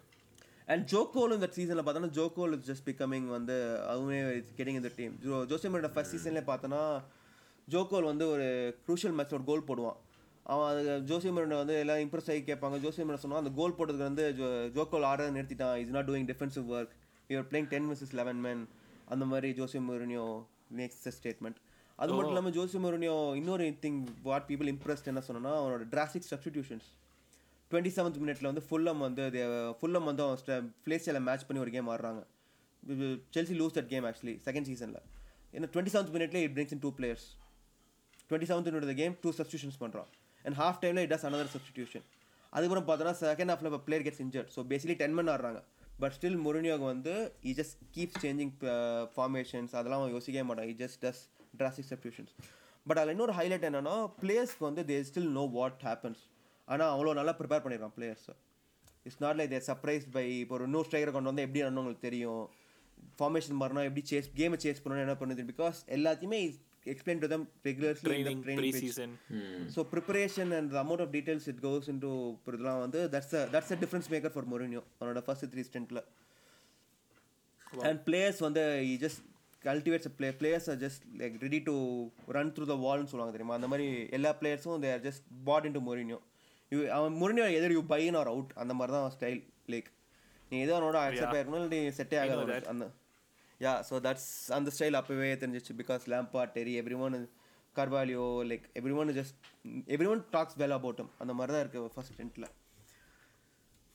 அண்ட் ஜோகோல் இந்த சீசனில் பார்த்தோன்னா ஜோகோல் இஸ் ஜஸ்ட் பிகமிங் வந்து அதுவுமே கெட்டிங் இந்த டீம் ஜோ ஜோசிமரோட ஃபர்ஸ்ட் சீசன்லேயே பார்த்தோன்னா ஜோகோல் வந்து ஒரு க்ரூஷியல் மேட்ச் ஒரு கோல் போடுவான். அவன் அது ஜோசிமரனை வந்து எல்லாம் இம்ப்ரெஸ் ஆகி கேட்பாங்க. ஜோசிமரன் சொன்னால் அந்த கோல் போட்டதுக்கு வந்து ஜோ ஜோகோல் ஆடுறத நிறுத்திட்டான். Is not doing defensive work you're playing ten Mrs eleven man அந்த மாதிரி ஜோசி மொரினியோ நெக்ஸ்ட் ஸ்டேட்மெண்ட் அது மட்டும் இல்லாமல் ஜோசி மொரினியோ இன்னொரு திங் வாட் பீப்புள் இம்ப்ரெஸ்ட் என்ன சொன்னோன்னா அவனோட டிராஸ்டிக் சப்ஸ்டிடியூஷன்ஸ் டுவெண்ட்டி செவன்த் மினிட்ல வந்து ஃபுல்லம் வந்து ஃபுல்லம் வந்து அவன் பிளேஸில் மேட்ச் பண்ணி ஒரு கேம் ஆடுறாங்க. Chelsea lose that game actually second சீசனில் ஏன்னா டுவெண்ட்டி செவன்த் மினிட்ல it brings in two players twenty seventh minute game two substitutions பண்ணுறான் அண்ட் ஹாஃப் டைமில் இட் டஸ் another சப்ஸ்டியூஷன் அதுக்கப்புறம் பார்த்தோன்னா செகண்ட் ஹாஃபில் player gets injured so basically ten man ஆடுறாங்க. பட் ஸ்டில் முருனியோக வந்து he just keeps changing formations அதெல்லாம் அவன் யோசிக்கவே மாட்டான். He just does drastic substitutions but அதில் இன்னொரு ஹைலைட் என்னென்னா பிளேயர்ஸ்க்கு வந்து they still know what happens ஆனால் அவ்வளோ நல்லா ப்ரிப்பேர் பண்ணிடுறான் பிளேயர்ஸை it's not like their surprise by இப்போ ஒரு நோ ஸ்ட்ரைக்கரை கொண்டு வந்தால் எப்படி ஆடணும் உங்களுக்கு தெரியும்? ஃபார்மேஷன் மாறினா எப்படி சேஸ் கேமை சேஸ் பண்ணணும் என்ன பண்ணுது? பிகாஸ் எல்லாத்தையுமே explain to them regularly training pre season so preparation and amount of details it goes into இதெல்லாம் வந்து that's that's a difference maker for Mourinho அவனோட ஃபர்ஸ்ட் த்ரீ ஸ்டென்ட்டில் அண்ட் பிளேயர்ஸ் வந்து just cultivates play players are just like ready to run through the வால்னு சொல்லுவாங்க தெரியுமா? அந்த மாதிரி எல்லா பிளேயர்ஸும் they are just put into Mourinho you அவன் மொரினியோ எதிர் யூ பைன் ஆர் அவுட் அந்த மாதிரி தான் ஸ்டைல் லைக் நீ எதோ அவனோட அக்செப்ட் ஆயிருக்கணும் இல்லை நீ செட்டே ஆகாது அந்த யா ஸோ தட்ஸ் அந்த ஸ்டைல் அப்போவே தெரிஞ்சிச்சு. Because Lampard Terry every one Carvalho like every one just every one talks well about them அந்த மாதிரி தான் இருக்குது ஃபர்ஸ்ட் டென்ட்டில்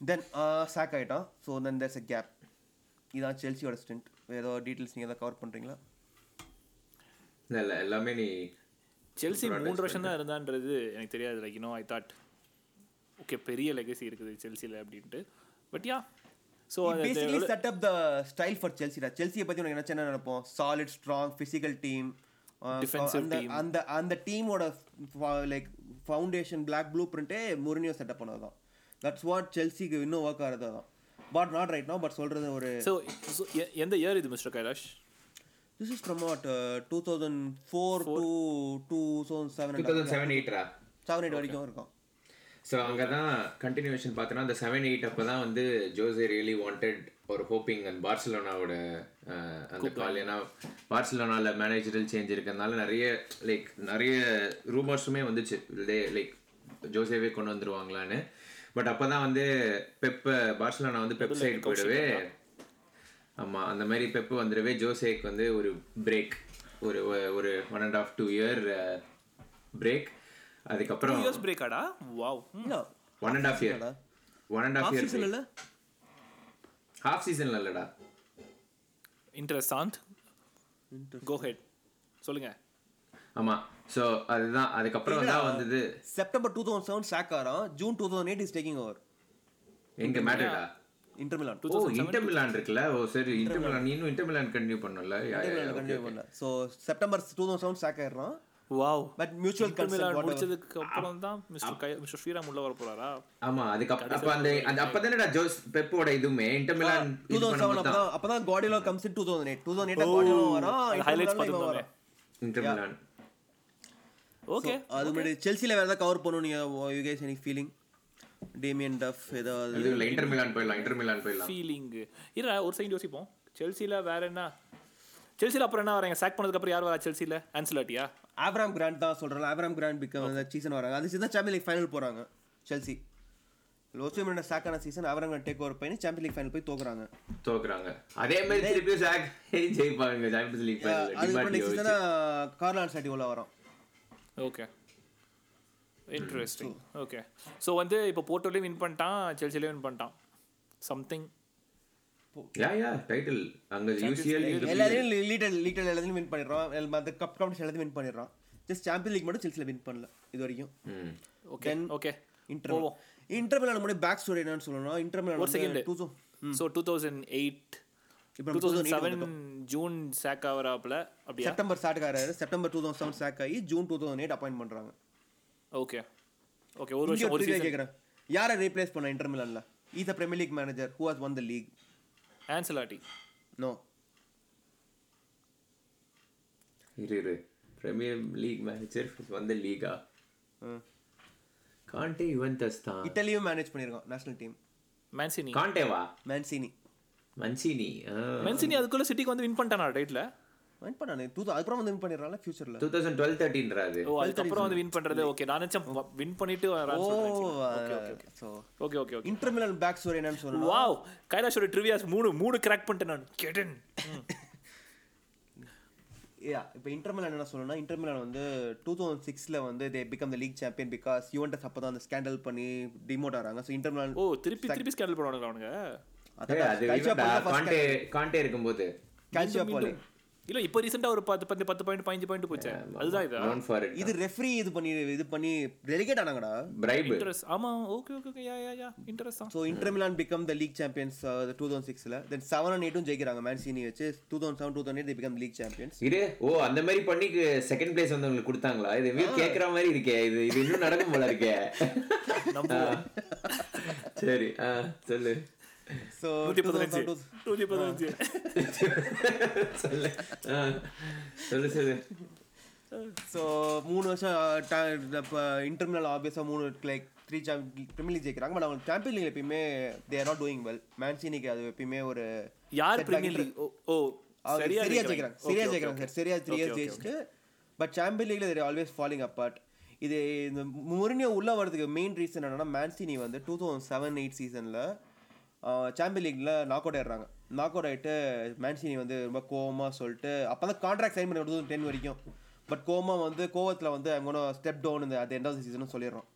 தென் சாக் ஆகிட்டான் so then there's a gap இதான் செல்சியோட ஸ்டென்ட் ஏதோ டீட்டெயில்ஸ் நீங்கள் எதாவது கவர் பண்ணுறீங்களா இல்லை எல்லாமே நீ செல்சி மூன்று வருஷம் தான் இருந்தான்றது எனக்கு தெரியாது. Like you know I thought okay பெரிய லெகசி இருக்குது செல்சியில் அப்படின்ட்டு. But yeah so basically set up the style for செல்சிடா செல்சியை பற்றி உனக்கு என்ன என்ன நினைப்போம்? Solid strong physical team Defensive அந்த team. அந்த அந்த டீமோட லைக் ஃபவுண்டேஷன் பிளாக் ப்ளூ பிரிண்ட்டே முரினியோ செட்டப் பண்ணது தான் தட்ஸ் வாட் செல்சிக்கு இன்னும் ஒர்க் ஆகிறது தான். But not right no but சொல்கிறது ஒரு ஸோ எந்த இயர் இது mister Kailash this is from what two thousand four two two thousand seven seven எயிட்ரா seven eight வரைக்கும் இருக்கும். ஸோ அங்கே தான் கண்டினியூஷன் பார்த்தோன்னா அந்த செவன் எயிட் அப்போ தான் வந்து ஜோசே ரியலி வாண்டட் ஒரு ஹோப்பிங் அந்த பார்சலோனாவோட அந்த கால் ஏன்னா பார்சலோனாவில் மேனேஜரல் சேஞ்ச் இருக்கிறதுனால நிறைய லைக் நிறைய ரூமர்ஸுமே வந்துச்சு. லைக் ஜோசேவே கொண்டு வந்துருவாங்களான்னு. பட் அப்போ தான் வந்து பெப்ப பார்சலோனா வந்து பெப் சைடு போயிடவே. ஆமாம் அந்த மாதிரி பெப்பு வந்துடவே ஜோசேக்கு வந்து ஒரு பிரேக் ஒரு ஒரு one and half two year break அதுக்கப்புறம் years பிரேக்காடா wow one and half year one and half year season இல்லை ஹாஃப் சீசன்ல இல்லடா. இன்ட்ரெஸ்டாண்ட் கோ ஹெட் சொல்லுங்க. ஆமா. சோ அதுதான். அதுக்கப்புறம் தான் வந்தது. September two thousand seven sack ஆறான் June two thousand eight is taking over எங்க மேட்டடா இன்டர் மிலான் ஓ இன்டர் மிலான் இருக்குல்ல? ஓ சரி இன்டர் மிலான் நீனும் இன்டர் மிலான் கண்டினியூ பண்ணல கண்டினியூ பண்ணல. So September two thousand seven sack ஆயிடுறான் வாவ் பட் மியூச்சுவல் கன்சென்ட் முடிச்சதுக்கு அப்புறம் தான் மிஸ்டர் கை மிஸ்டர் ஸ்ரீராம் உள்ள வர போறாரா ஆமா அதுக்கப்புறம் அப்ப அந்த அந்த அப்பதானடா ஜோஸ் பெப்போட இதுமே இன்டர் மிலான் டூ இது தௌசண்ட் செவன் பண்ணும்போது அப்பதான் அப்பதான் காடியலோ comes in two thousand eight two thousand eight காடியலோ வரான் பார்த்திருந்தோமே. வரான். இன்டர் மிலான் ஓகே அது முன்னாடி செல்சியில் வேற ஏதாவது கவர் பண்ணும் நீங்க you guess any feeling Damien Duff ஏதாவது இல்ல இன்டர் மிலான் போயிடலாம் இன்டர் மிலான் போயிடலாம். ஃபீலிங் இரு ஒரு செகண்ட் யோசிப்போம். செல்சியில் வேற என்ன? செல்சியில் அப்புறம் என்ன வராங்க? சாக் பண்ணதுக்கு அப்புறம் யார் வரா செல்சியில் ஆன்சலாட்டியா ஆப்ராம் கிராண்ட் தான் சொல்றேன் ஆப்ராம் கிராண்ட் அந்த சீசன் வராங்க. அது சீசன் சாம்பியன் லீக் ஃபைனல் போறாங்க செல்சி லோசியமோட சாக்கான season Avram Grant take over பண்ணி சாம்பியன் லீக் ஃபைனல் போய் தோக்குறாங்க. தோக்குறாங்க. அதே மாதிரி திருப்பி சாக் ஜெயிப்பாங்க சாம்பியன்ஸ் லீக் அதுக்கப்புறம் நெக்ஸ்ட் சீசன் கார்லான் சாட்டி உள்ள வரோம். ஓகே இன்ட்ரெஸ்டிங் ஓகே ஸோ வந்து இப்போ போர்ட்டோலையும் வின் பண்ணிட்டான் செல்சிலையும் வின் பண்ணிட்டான். சம்திங் யா யா டைட்டில் அங்க யூசிஎல் எல்லாத்தையும் வின் பண்ணிடுறான் மற்ற கப் காம்படிஷன் எல்லாத்தையும் வின் பண்ணிடுறான் ஜஸ்ட் சாம்பியன் லீக் மட்டும் செல்சியில் வின் பண்ணல இது வரைக்கும் okay okay Inter Inter Milan முன்னாடி பேக் ஸ்டோரி என்னன்னு சொல்லணும் இன்டர் மிலான் ஒரு second two so two thousand eight இப்போ two thousand seven June sack ஆவராப்பில் அப்படியா? செப்டம்பர் ஸ்டார்ட் ஆகிறாரு September two thousand seven sack ஆகி June two thousand eight appoint பண்றாங்க. ஓகே ஓகே ஒரு வருஷம் ஒரு கேட்குறேன் யாரை ரீப்ளேஸ் பண்ண Inter மிலான்ல is the Premier League manager who has won the league Ancelotti no இரு இரு. பிரீமியர் லீக் மேனேஜர் வந்த லீகா. காண்டே யுவென்டஸ் தான். இட்டலியும் மேனேஜ் பண்ணியிருக்கான் நேஷனல் டீம் மேன்சினி காண்டேவா மேன்சினி மன்சினி மென்சினி அதுக்குள்ள சிட்டிக்கு வந்து வின் பண்ணிட்டானா டைட்டில் வின் பண்ணானே. டூ அதுக்கப்புறம் வந்து வின் பண்ணிடுறான்ல ஃபியூச்சரில் டூ தௌசண்ட் டுவெல் தேர்ட்டின்றாது ஓ அதுக்கப்புறம் வந்து வின் பண்றது ஓகே நான் நினைச்சேன் வின் பண்ணிட்டு ஓ okay okay okay Inter Milan back story என்னன்னு சொல்லணும் வாவ் கைலாஷோட ட்ரிவியாஸ் மூணு மூணு கிராக் பண்ணிட்டேன் நான். கேட்டன் யா இப்போ இன்டர் மிலான் என்ன சொல்லணும்னா இன்டர் மிலான் வந்து டூ தௌசண்ட் சிக்ஸில் வந்து they become the league champion because Juventus அப்போ தான் அந்த ஸ்கேண்டல் பண்ணி டிமோட் ஆகிறாங்க ஸோ இன்டர் மிலான் ஓ திருப்பி திருப்பி ஸ்கேண்டல் பண்ணுவானுங்க? அவனுங்க இருக்கும்போது. கால்சியா போலே. இல்ல இப்போ ரீசெண்டா ஒரு பத்து பத்து பத்து பாயிண்ட் பதினஞ்சு பாயிண்ட் போச்சு. அதுதான் இதா. இது ரெஃப்ரி இது பண்ணி இது பண்ணி ரெலிகேட் ஆனாங்கடா. Bribe. இன்ட்ரெஸ்ட் ஆமா okay okay okay yeah yeah yeah interest தான். So Inter Milan become the league champions two thousand சிக்ஸில் தென் செவன் அண்ட் எயிட்டும் ஜெயிக்கிறாங்க மேன் சீனி வச்சு. Two thousand seven two thousand eight become league champions இரு ஓ அந்த மாதிரி பண்ணி செகண்ட் பிளேஸ் வந்து உங்களுக்கு கொடுத்தாங்களா? இது வியூ கேக்குற மாதிரி இருக்கே. இது இது இன்னும் நடக்கும் போல இருக்கே. சரி ஆ சொல்லு. ஸோ நூற்றி பதினஞ்சு நூற்றி பதினஞ்சு சொல்லு ஆ சொல்லு சொல்லு ஸோ மூணு வருஷம் இப்போ இன்டர்மினல் ஆப்வியஸாக மூணு லைக் த்ரீ பிரீமியர் லீக் ஜெயிக்கிறாங்க. பட் அவங்க சாம்பியன் லீக் எப்பயுமே தேர் நாட் டூயிங் வெல் மேன்சினிக்கு அது எப்பயுமே ஒரு யார் பிரீமியர் லீக் ஓ சரியா ஜெயிக்கிறாங்க. சரியா ஜெயிக்கிறாங்க. சார் சரியா த்ரீ இயர்ஸ் ஜெயிச்சுட்டு பட் சாம்பியன் லீக்ல தேர் ஆல்வேஸ் ஃபாலிங் அப்பார்ட் இது இந்த முரினியோ உள்ள வரதுக்கு மெயின் ரீசன் என்னன்னா மேன்சினி வந்து டூ தௌசண்ட் செவன் எயிட் சீசனில் சாம்பியன் லீக்ல நாக் அவுட் ஆயிடுறாங்க. நாக் அவுட் ஆகிட்டு மேன்சினி வந்து ரொம்ப கோவமா சொல்லிட்டு அப்போ தான் கான்ட்ராக்ட் சைன் பண்ணி தௌசண்ட் டென் வரைக்கும். பட் கோவமா வந்து கோவத்தில் வந்து அவங்க ஸ்டெப் டவுன் இந்த end of the season சொல்லிடுறோம்.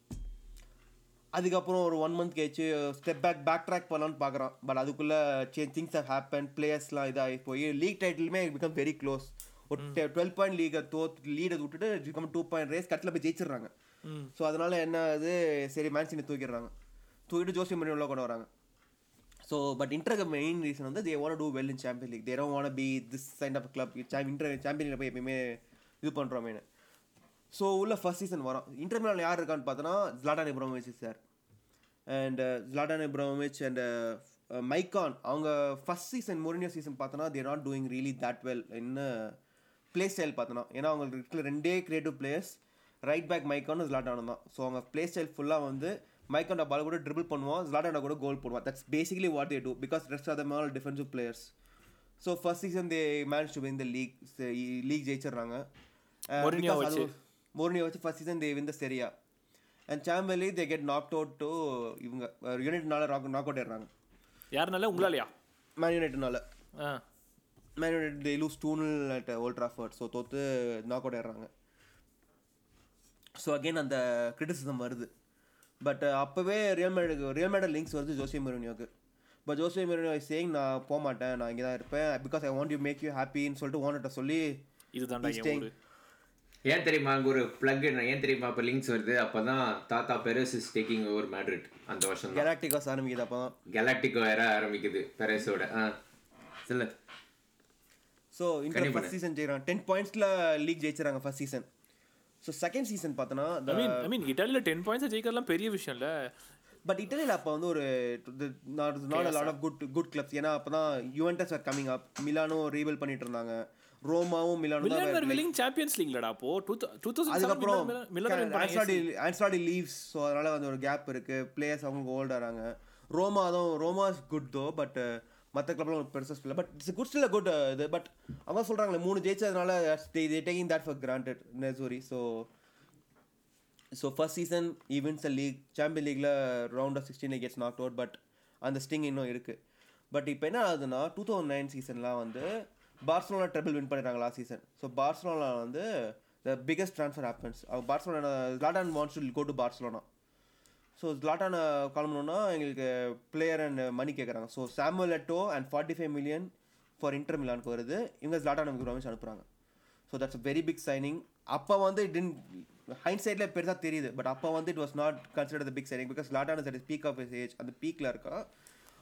அதுக்கப்புறம் ஒரு ஒன் மந்த் கழிச்சு ஸ்டெப் பேக் பேக் ட்ராக் பண்ணலான்னு பார்க்குறான் பட் அதுக்குள்ளே சேஞ்ச் திங்ஸ் ஹவ் ஹேப்பன் பிளேயர்ஸ்லாம் இதாகி போய் லீக் டைட்டிலுமே பிகம் வெரி க்ளோஸ் ஒரு டுவெல் பாயிண்ட் லீகை தோத்து லீடை விட்டுட்டு பிகம் டூ பாயிண்ட் ரேஸ் கட்டில் போய் ஜெயிச்சிடுறாங்க. ஸோ அதனால என்ன அது சரி மேன்சினி தூக்கிடுறாங்க. தூக்கிட்டு ஜோசி மணி உள்ள கொண்டு வராங்க. So but Inter main reason வந்து they want to well in champion league they don't want be this kind of club Inter champion போய் எப்பயுமே இது பண்ணுறோம் மெயின் ஸோ உள்ள ஃபர்ஸ்ட் சீசன் வரும். இன்டர்மினல் யார் இருக்கான்னு பார்த்தோன்னா Zlatan Ibrahimovic sir and Zlatan Ibrahimovic and Maicon அவங்க ஃபர்ஸ்ட் சீசன் மொரினியோ சீசன் பார்த்தோன்னா they're not doing really that well என்ன பிளே ஸ்டைல் பார்த்தோன்னா. ஏன்னா அவங்களுக்கு இருக்கிற ரெண்டே creative players right back Maicon ஜ்லாடானும் தான். ஸோ அவங்க பிளே ஸ்டைல் ஃபுல்லாக வந்து மைக்கான பால் கூட ட்ரிபிள் பண்ணுவோம் ஜ்லாடானா கூட கோல் போடுவான். That's basically what they do because rest of them all defensive players so first season they manage to win the league league ஜெயிச்சிடுறாங்க. Mourinho வச்சு. First season they win the Serie A and சாம்பலி they get knock out to இவங்க யுனைட்னால நாக் அவுட் ஆயிடுறாங்க. யாருனால? உங்களாலையா? Man யுனைட்னால Man United they lose two nil at Old Trafford so தோத்து நாக் அவுட் ஆயிடுறாங்க. ஸோ அகெயின் அந்த கிரிட்டிசிசம் வருது. பட் அப்போவே ரியல் மேடுக்கு ரியல் மேடல் லிங்க்ஸ் வருது ஜோசி மெரோனியோக்கு. பட் ஜோசி மெரோனியோ சேயிங் நான் போக மாட்டேன் நான் இங்கே தான் இருப்பேன் because I want you make you ஹாப்பின்னு சொல்லிட்டு ஓனர்கிட்ட சொல்லி. ஊரு ஏன் தெரியுமா அங்க ஒரு பிளக் ஏன் தெரியுமா அப்ப லிங்க்ஸ் வருது. அப்பதான் தாத்தா Perez is taking over Madrid அந்த வருஷம் தான் கெலாக்டிகாஸ் ஆரம்பிக்குது அப்போ தான் கெலாக்டிகோ வேற ஆரம்பிக்குது பெரஸோட ஆ சொல்லு. ஸோ இன்டர் ஃபர்ஸ்ட் சீசன் ஜெயிக்கிறாங்க. டென் பாயிண்ட்ஸில் league ஜெயிச்சிடறாங்க first season so second season பார்த்தோன்னா ஐ மீன் இட்டாலியில் டென் பாயிண்ட்ஸ் ஜெயிக்கிறதுலாம் பெரிய விஷயம் இல்ல பட் இட்டலியில் அப்போ வந்து ஒரு not not lot of good good clubs ஏன்னா அப்போ தான் யுவென்டஸ் ஆர் கமிங் அப் மிலானும் ரீவெல் பண்ணிட்டு இருந்தாங்க ரோமாவும் மிலானும் தான் மில்லன் வில்லிங் சாம்பியன்ஸ் லீக்லடா அப்போ. டூ தௌசண்ட் அதுக்கப்புறம் ஆன்ஸ்டாடி ஆன்ஸ்டாடி லீவ்ஸ் ஸோ அதனால வந்து ஒரு கேப் இருக்கு. பிளேயர்ஸ் அவங்க ஓல்ட் ஆறாங்க. ரோமா தான் Roma is good though but மற்ற கிளப்லாம் ஒரு பெருசாக இல்லை. But it's good still good இது பட் அவங்க சொல்கிறாங்களே மூணு ஜெயிச்சதுனால taking that for granted நெசூரி so so first season events league champion லீக்ல round of sixteen gets not out but அந்த ஸ்டிங் இன்னும் இருக்குது பட் இப்போ என்ன ஆகுதுன்னா டூ தௌசண்ட் நைன் சீசன்லாம் வந்து பார்சலோனா ட்ரிபிள் வின் பண்ணிட்டாங்க லாஸ்ட் சீசன் ஸோ பார்சலோனா வந்து த பிகஸ்ட் ட்ரான்ஸ்ஃபர் ஹேப்பன்ஸ் அவங்க Barcelona Zlatan wants to go to Barcelona so ஜ்லாட்டான கிளம்பணுன்னா எங்களுக்கு பிளேயர் அண்ட் மணி கேட்குறாங்க so Samuel Eto'o and forty five million for Inter மிலானுக்கு வருது. இவங்க ஜ்லாட்டான் நமக்கு அனுப்புகிறாங்க so that's very big signing அப்போ வந்து இட் இன் ஹைண்ட் சைடில் பெருசாக தெரியுது. பட் அப்போ வந்து it was not consider the big signing because Zlatan at peak of age அந்த பீக்கில் இருக்கா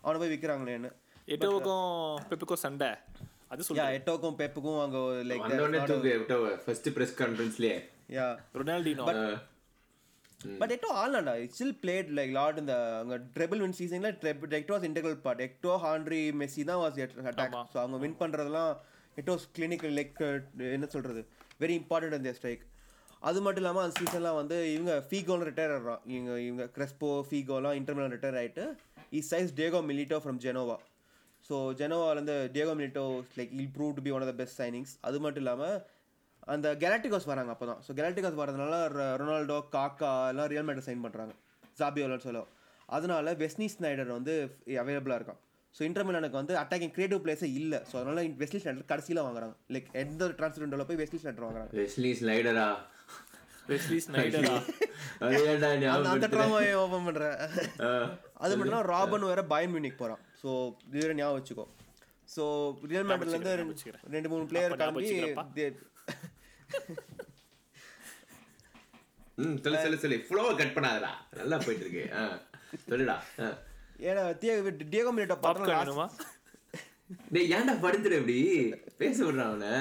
அவனை போய் விற்கிறாங்களேன்னு எட்டோவுக்கும் பெப்புக்கும் சண்டை. அது யா சொல்லுங்க எட்டோக்கும் பெப்புக்கும் அங்கே லைக் ஃபர்ஸ்ட் பிரஸ் கான்ஃபரன்ஸ்லயே யா ரொனால்டினோ பட் எட்டோ ஆல்நாண்டா ஸ்டில் பிளேட் லைக் லார்ட் இந்த அங்கே ட்ரெபிள் வின் சீசனில் Eto'o was integral part Eto'o Henry Messi தான் வாஸ் அட்டாக் ஸோ அவங்க வின் பண்ணுறதெல்லாம் எட்டோஸ் கிளினிக்கல் லைக் என்ன சொல்கிறது வெரி இம்பார்ட்டன்ட் இந்த ஸ்ட்ரைக் அது மட்டும் இல்லாமல் அந்த சீசன்லாம் வந்து இவங்க ஃபீகோலாம் ரிட்டையர் ஆடுறான். இவங்க இவங்க கிரெஸ்போ ஃபீகோலாம் இன்டர்மில் ரிட்டையர் ஆகிட்டு இ size Diego Milito from Genoa so ஜெனோவாலேருந்து Diego Milito like he'll prove to be one of the best signings அது மட்டும் இல்லாமல் அந்த கெலாக்டிகாஸ் வராங்க அப்போ தான் ஸோ கெலாக்டிகாஸ் வரதுனால ரொனால்டோ காக்கா எல்லாம் ரியல் மேட்டர் சைன் பண்ணுறாங்க ஜாபியோலன்னு சொல்ல அதனால வெஸ்னி ஸ்னைடர் வந்து அவைலபிளாக இருக்கான். ஸோ இன்டர்மிலானுக்கு வந்து அட்டாக்கிங் கிரியேட்டிவ் பிளேஸே இல்லை. ஸோ அதனால வெஸ்லி ஸ்னைடர் கடைசியில் வாங்குறாங்க. லைக் எந்த டிரான்ஸ்ஃபர் விண்டோவில் போய் வெஸ்லி ஸ்னைடர் வாங்குறாங்க. வெஸ்லி ஸ்லைடரா வெஸ்லி ஸ்னைடரா அந்த- ட்ராமாவை ஓப்பன் பண்ணுறேன் அது மட்டும் ராபன் வேற பயன் மியூனிக் போகிறான் ஸோ இது ஞாபகம் வச்சுக்கோ. ஸோ ரியல் மேட்டர்லேருந்து ரெண்டு மூணு பிளேயர் கிளம்பி ம் சொல்லு சொல்லு சொல்லு. ஃப்ளோவை கட் பண்ணாதடா. நல்லா போயிட்டு இருக்கு ஆ. சொல்லுடா. ஏன்னா தியோ டியகோ மிலிட்டோ பாப்கார்ன் பார்த்தா வேணுமா? டேய் ஏன்டா படுத்துற இப்படி? பேச விடுறான் அவனை.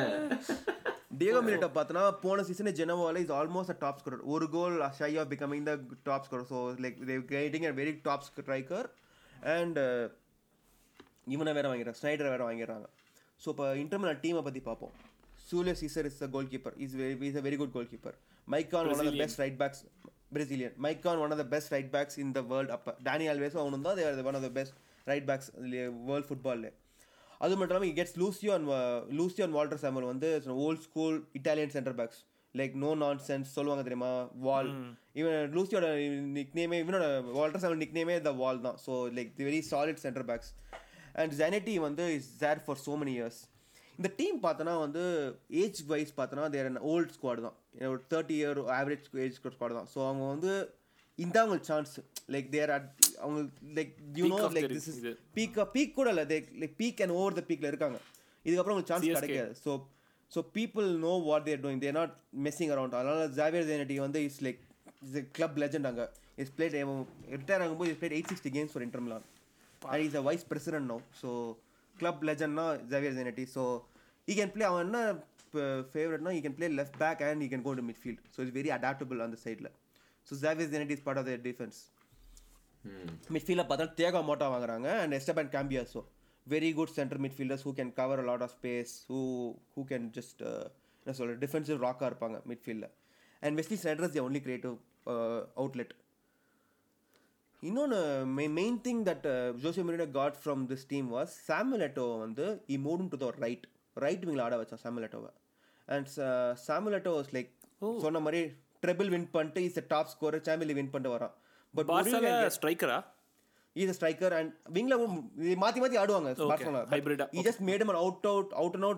டியகோ மிலிட்டோ பார்த்தனா போன சீசன் ஜெனோவால is almost a top scorer ஒரு goal shy of becoming the top scorer so like getting a very top striker and இவனை வேற வாங்கிறாங்க ஸ்னைடரை வேற வாங்கிடுறாங்க. ஸோ இப்போ இன்டர்மினல் டீமை பற்றி பார்ப்போம். Julius Caesar is a goalkeeper is is a very good goalkeeper Maicon one of the best right backs Brazilian Maicon one of the best right backs in the world அப்போ டேனி ஆல்வேஸும் அவனும் தான் they're one of the best right backs world ஃபுட்பாலில் அது மட்டும் இல்லாமல் gets Lucio and Lucio and Walter Samuel வந்து old school Italian centre backs like no nonsense சொல்லுவாங்க தெரியுமா? வால் இவன் லூசியோட நிக் நேமே இவனோட Walter Chamal Nick நேமே the wall தான். So like the very solid centre backs and Zanetti வந்து is there for so many years இந்த டீம் பார்த்தோன்னா வந்து ஏஜ் வைஸ் பார்த்தோன்னா தேர் ஓல்ட் ஸ்குவாட் தான். ஒரு thirty year average age squad தான். ஸோ அவங்க வந்து இந்த அவங்களுக்கு சான்ஸ் லைக் தேர் அட் அவங்க like you know like this is. Peak peak கூட இல்லை. They like peak and over the பீக்கில் இருக்காங்க. இதுக்கப்புறம் உங்களுக்கு சான்ஸ். கிடைக்காது. So so people know what they're doing they're not messing around அதனால ஜாவியர் ஜெனட்டி வந்து is like is club legend அங்கே. இஸ் பிளேட் ரிட்டையர் ஆகும்போது is played eight sixty games for Inter Milan and is a vice president no so club லெஜண்ட்னா Javier Zanetti so he can play அவன் என்ன ஃபேவரட்னா he can play left back and he can go to midfield so it's very adaptable அந்த சைடில் so Javier Zanetti is part of the defence மிட்ஃபீல்டில் பார்த்தா தேகா மோட்டா வாங்குறாங்க and Esteban Cambiasso very good centre midfielders who can cover a lot of space who who can just என்ன சொல்ற டிஃபென்சிவ் ராக்காக இருப்பாங்க மிட்ஃபீல்டில் and Wesley Sneijder the only creative outlet இன்னொன்று main thing that Jose Mourinho got from this team was Samuel Eto'o வந்து he moved to the right right விங்கில் ஆட வச்சான் சாமுலெட்டோவை and Samuel Eto'o was like சொன்ன மாதிரி ட்ரெபிள் வின் பண்ணிட்டு is top scorer champion win பண்ணிட்டு வரான். பட் ஸ்ட்ரைக்கரா இஸ் ஸ்ட்ரைக்கர் அண்ட் விங்ல மாத்தி மாத்தி ஆடுவாங்க பார்சலோனா hybrid ஆ. he just made him an out out out and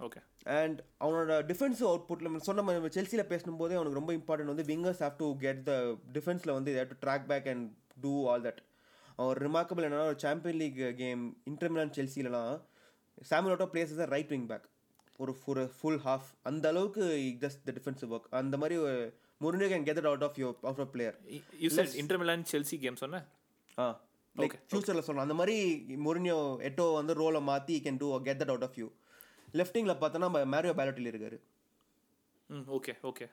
okay and அவனோட டிஃபென்சிவ் அவுட்புட்ல சொன்ன மாதிரி செல்சியில் பேசும்போதே அவனுக்கு ரொம்ப இம்பார்ட்டன்ட் வந்து wingers have to get the டிஃபென்ஸில் வந்து to track back and do all that அவன் ரிமார்க்கபிள் என்னன்னா ஒரு champion league game Inter Milan செல்சிலலாம் Samuel Eto'o plays is right wing back ஒரு ஒரு ஃபுல் ஹாஃப் அந்த அளவுக்கு ஜஸ்ட் த டிஃபென்சிவ் ஒர்க் அந்த மாதிரி Mourinho can get out of your of a player you said Inter Milan Chelsea game சொன்ன? ஆ. லைக் ஃபியூச்சரில் சொல்லலாம் அந்த மாதிரி மொரினியோ எட்டோ வந்து ரோலை மாற்றி can to get that out of you லெஃப்டிங்கில் பார்த்தோன்னா நம்ம மேரியோ பேலட்டில் இருக்காரு. ம் ஓகே ஓகே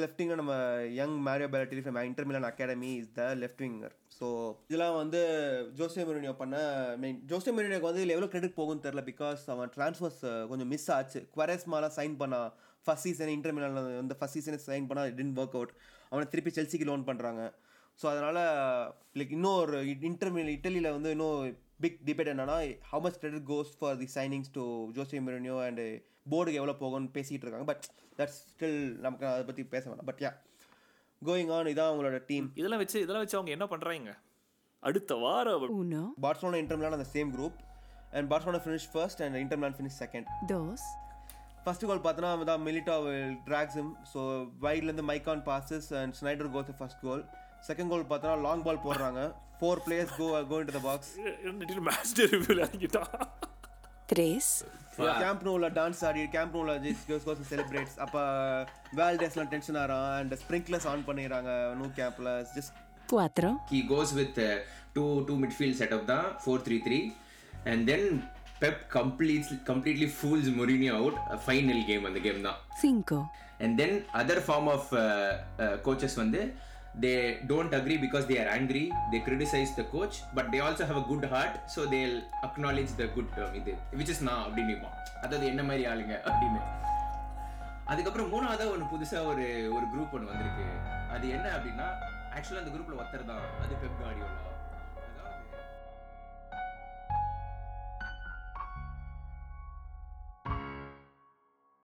லெஃப்டிங்கில் நம்ம young Mario Balotelli from Inter Milan academy is the left winger so இதெல்லாம் வந்து ஜோசே மொரினியோ பண்ண மீன் ஜோசே மொரினியோக்கு வந்து எவ்வளோ கிரெடிட் போகும்னு தெரில பிகாஸ் அவன் ட்ரான்ஸ்ஃபர்ஸ் கொஞ்சம் மிஸ் ஆச்சு. குவரஸ்மாலாம் சைன் பண்ணா ஃபர்ஸ்ட் சீசன் இன்டர் மிலான் வந்து ஃபர்ஸ்ட் சீசன் சைன் பண்ணால் இட் ஒர்க் அவுட் அவனை திருப்பி செல்சிக்கு லோன் பண்ணுறாங்க ஸோ அதனால் லைக் இன்னொரு இன்டர் இட்டலியில் வந்து இன்னும் பிக் டிபேட் என்னன்னா how much credit goes for the signings to Jose Mourinho and போர்டுக்கு எவ்வளோ போகும்னு பேசிகிட்டு இருக்காங்க. பட் தட்ஸ் ஸ்டில் நமக்கு அதை பற்றி பேச வேணாம். பட் யா கோயிங் ஆன் இதான் அவங்களோட டீம் இதெல்லாம் வச்சு இதெல்லாம் வச்சு அவங்க என்ன பண்றாங்க? அடுத்த வாரம் பார்சலோனா இன்டர் மிலான் அந்த same group and Barcelona finish first and Inter Milan finish second dos, first goal பார்த்தோன்னா தான் Milito tracks him. So வைட்லேருந்து Maicon passes and Sneijder goes first goal second goal பார்த்தோன்னா லாங் பால் போடுறாங்க. Four players go go in the box match ரிவ்யூல இறங்கிட்டான் tres, கேம்ப் நோவில் டான்ஸ் ஆடி கேம்ப் நோவில் ஜெயிஸ் கோஸ் செலிப்ரேட்ஸ் அப்போ வேல்டேஸ்லாம் டென்ஷன் ஆகிறான் அண்ட் ஸ்ப்ரிங்க்லர்ஸ் ஆன் பண்ணிடுறாங்க நூ கேம்பில் just cuatro, he goes with uh, two two midfield setup da 4-3-3 and then Pep completely completely fools Mourinho out a final game அந்த game தான் cinco, and then other form of uh, uh, coaches வந்து they don't agree because they are angry they criticize the coach but they also have a good heart so they'll acknowledge the good term இது which is நான் அப்படின்னு அதாவது என்ன மாதிரி ஆளுங்க அப்படின்னு அதுக்கப்புறம் மூணாவதாக ஒன்று புதுசாக ஒரு ஒரு குரூப் ஒன்று வந்திருக்கு அது என்ன அப்படின்னா ஆக்சுவலாக அந்த குரூப்பில் ஒருத்தர் தான் அது பெப் கார்டியோலா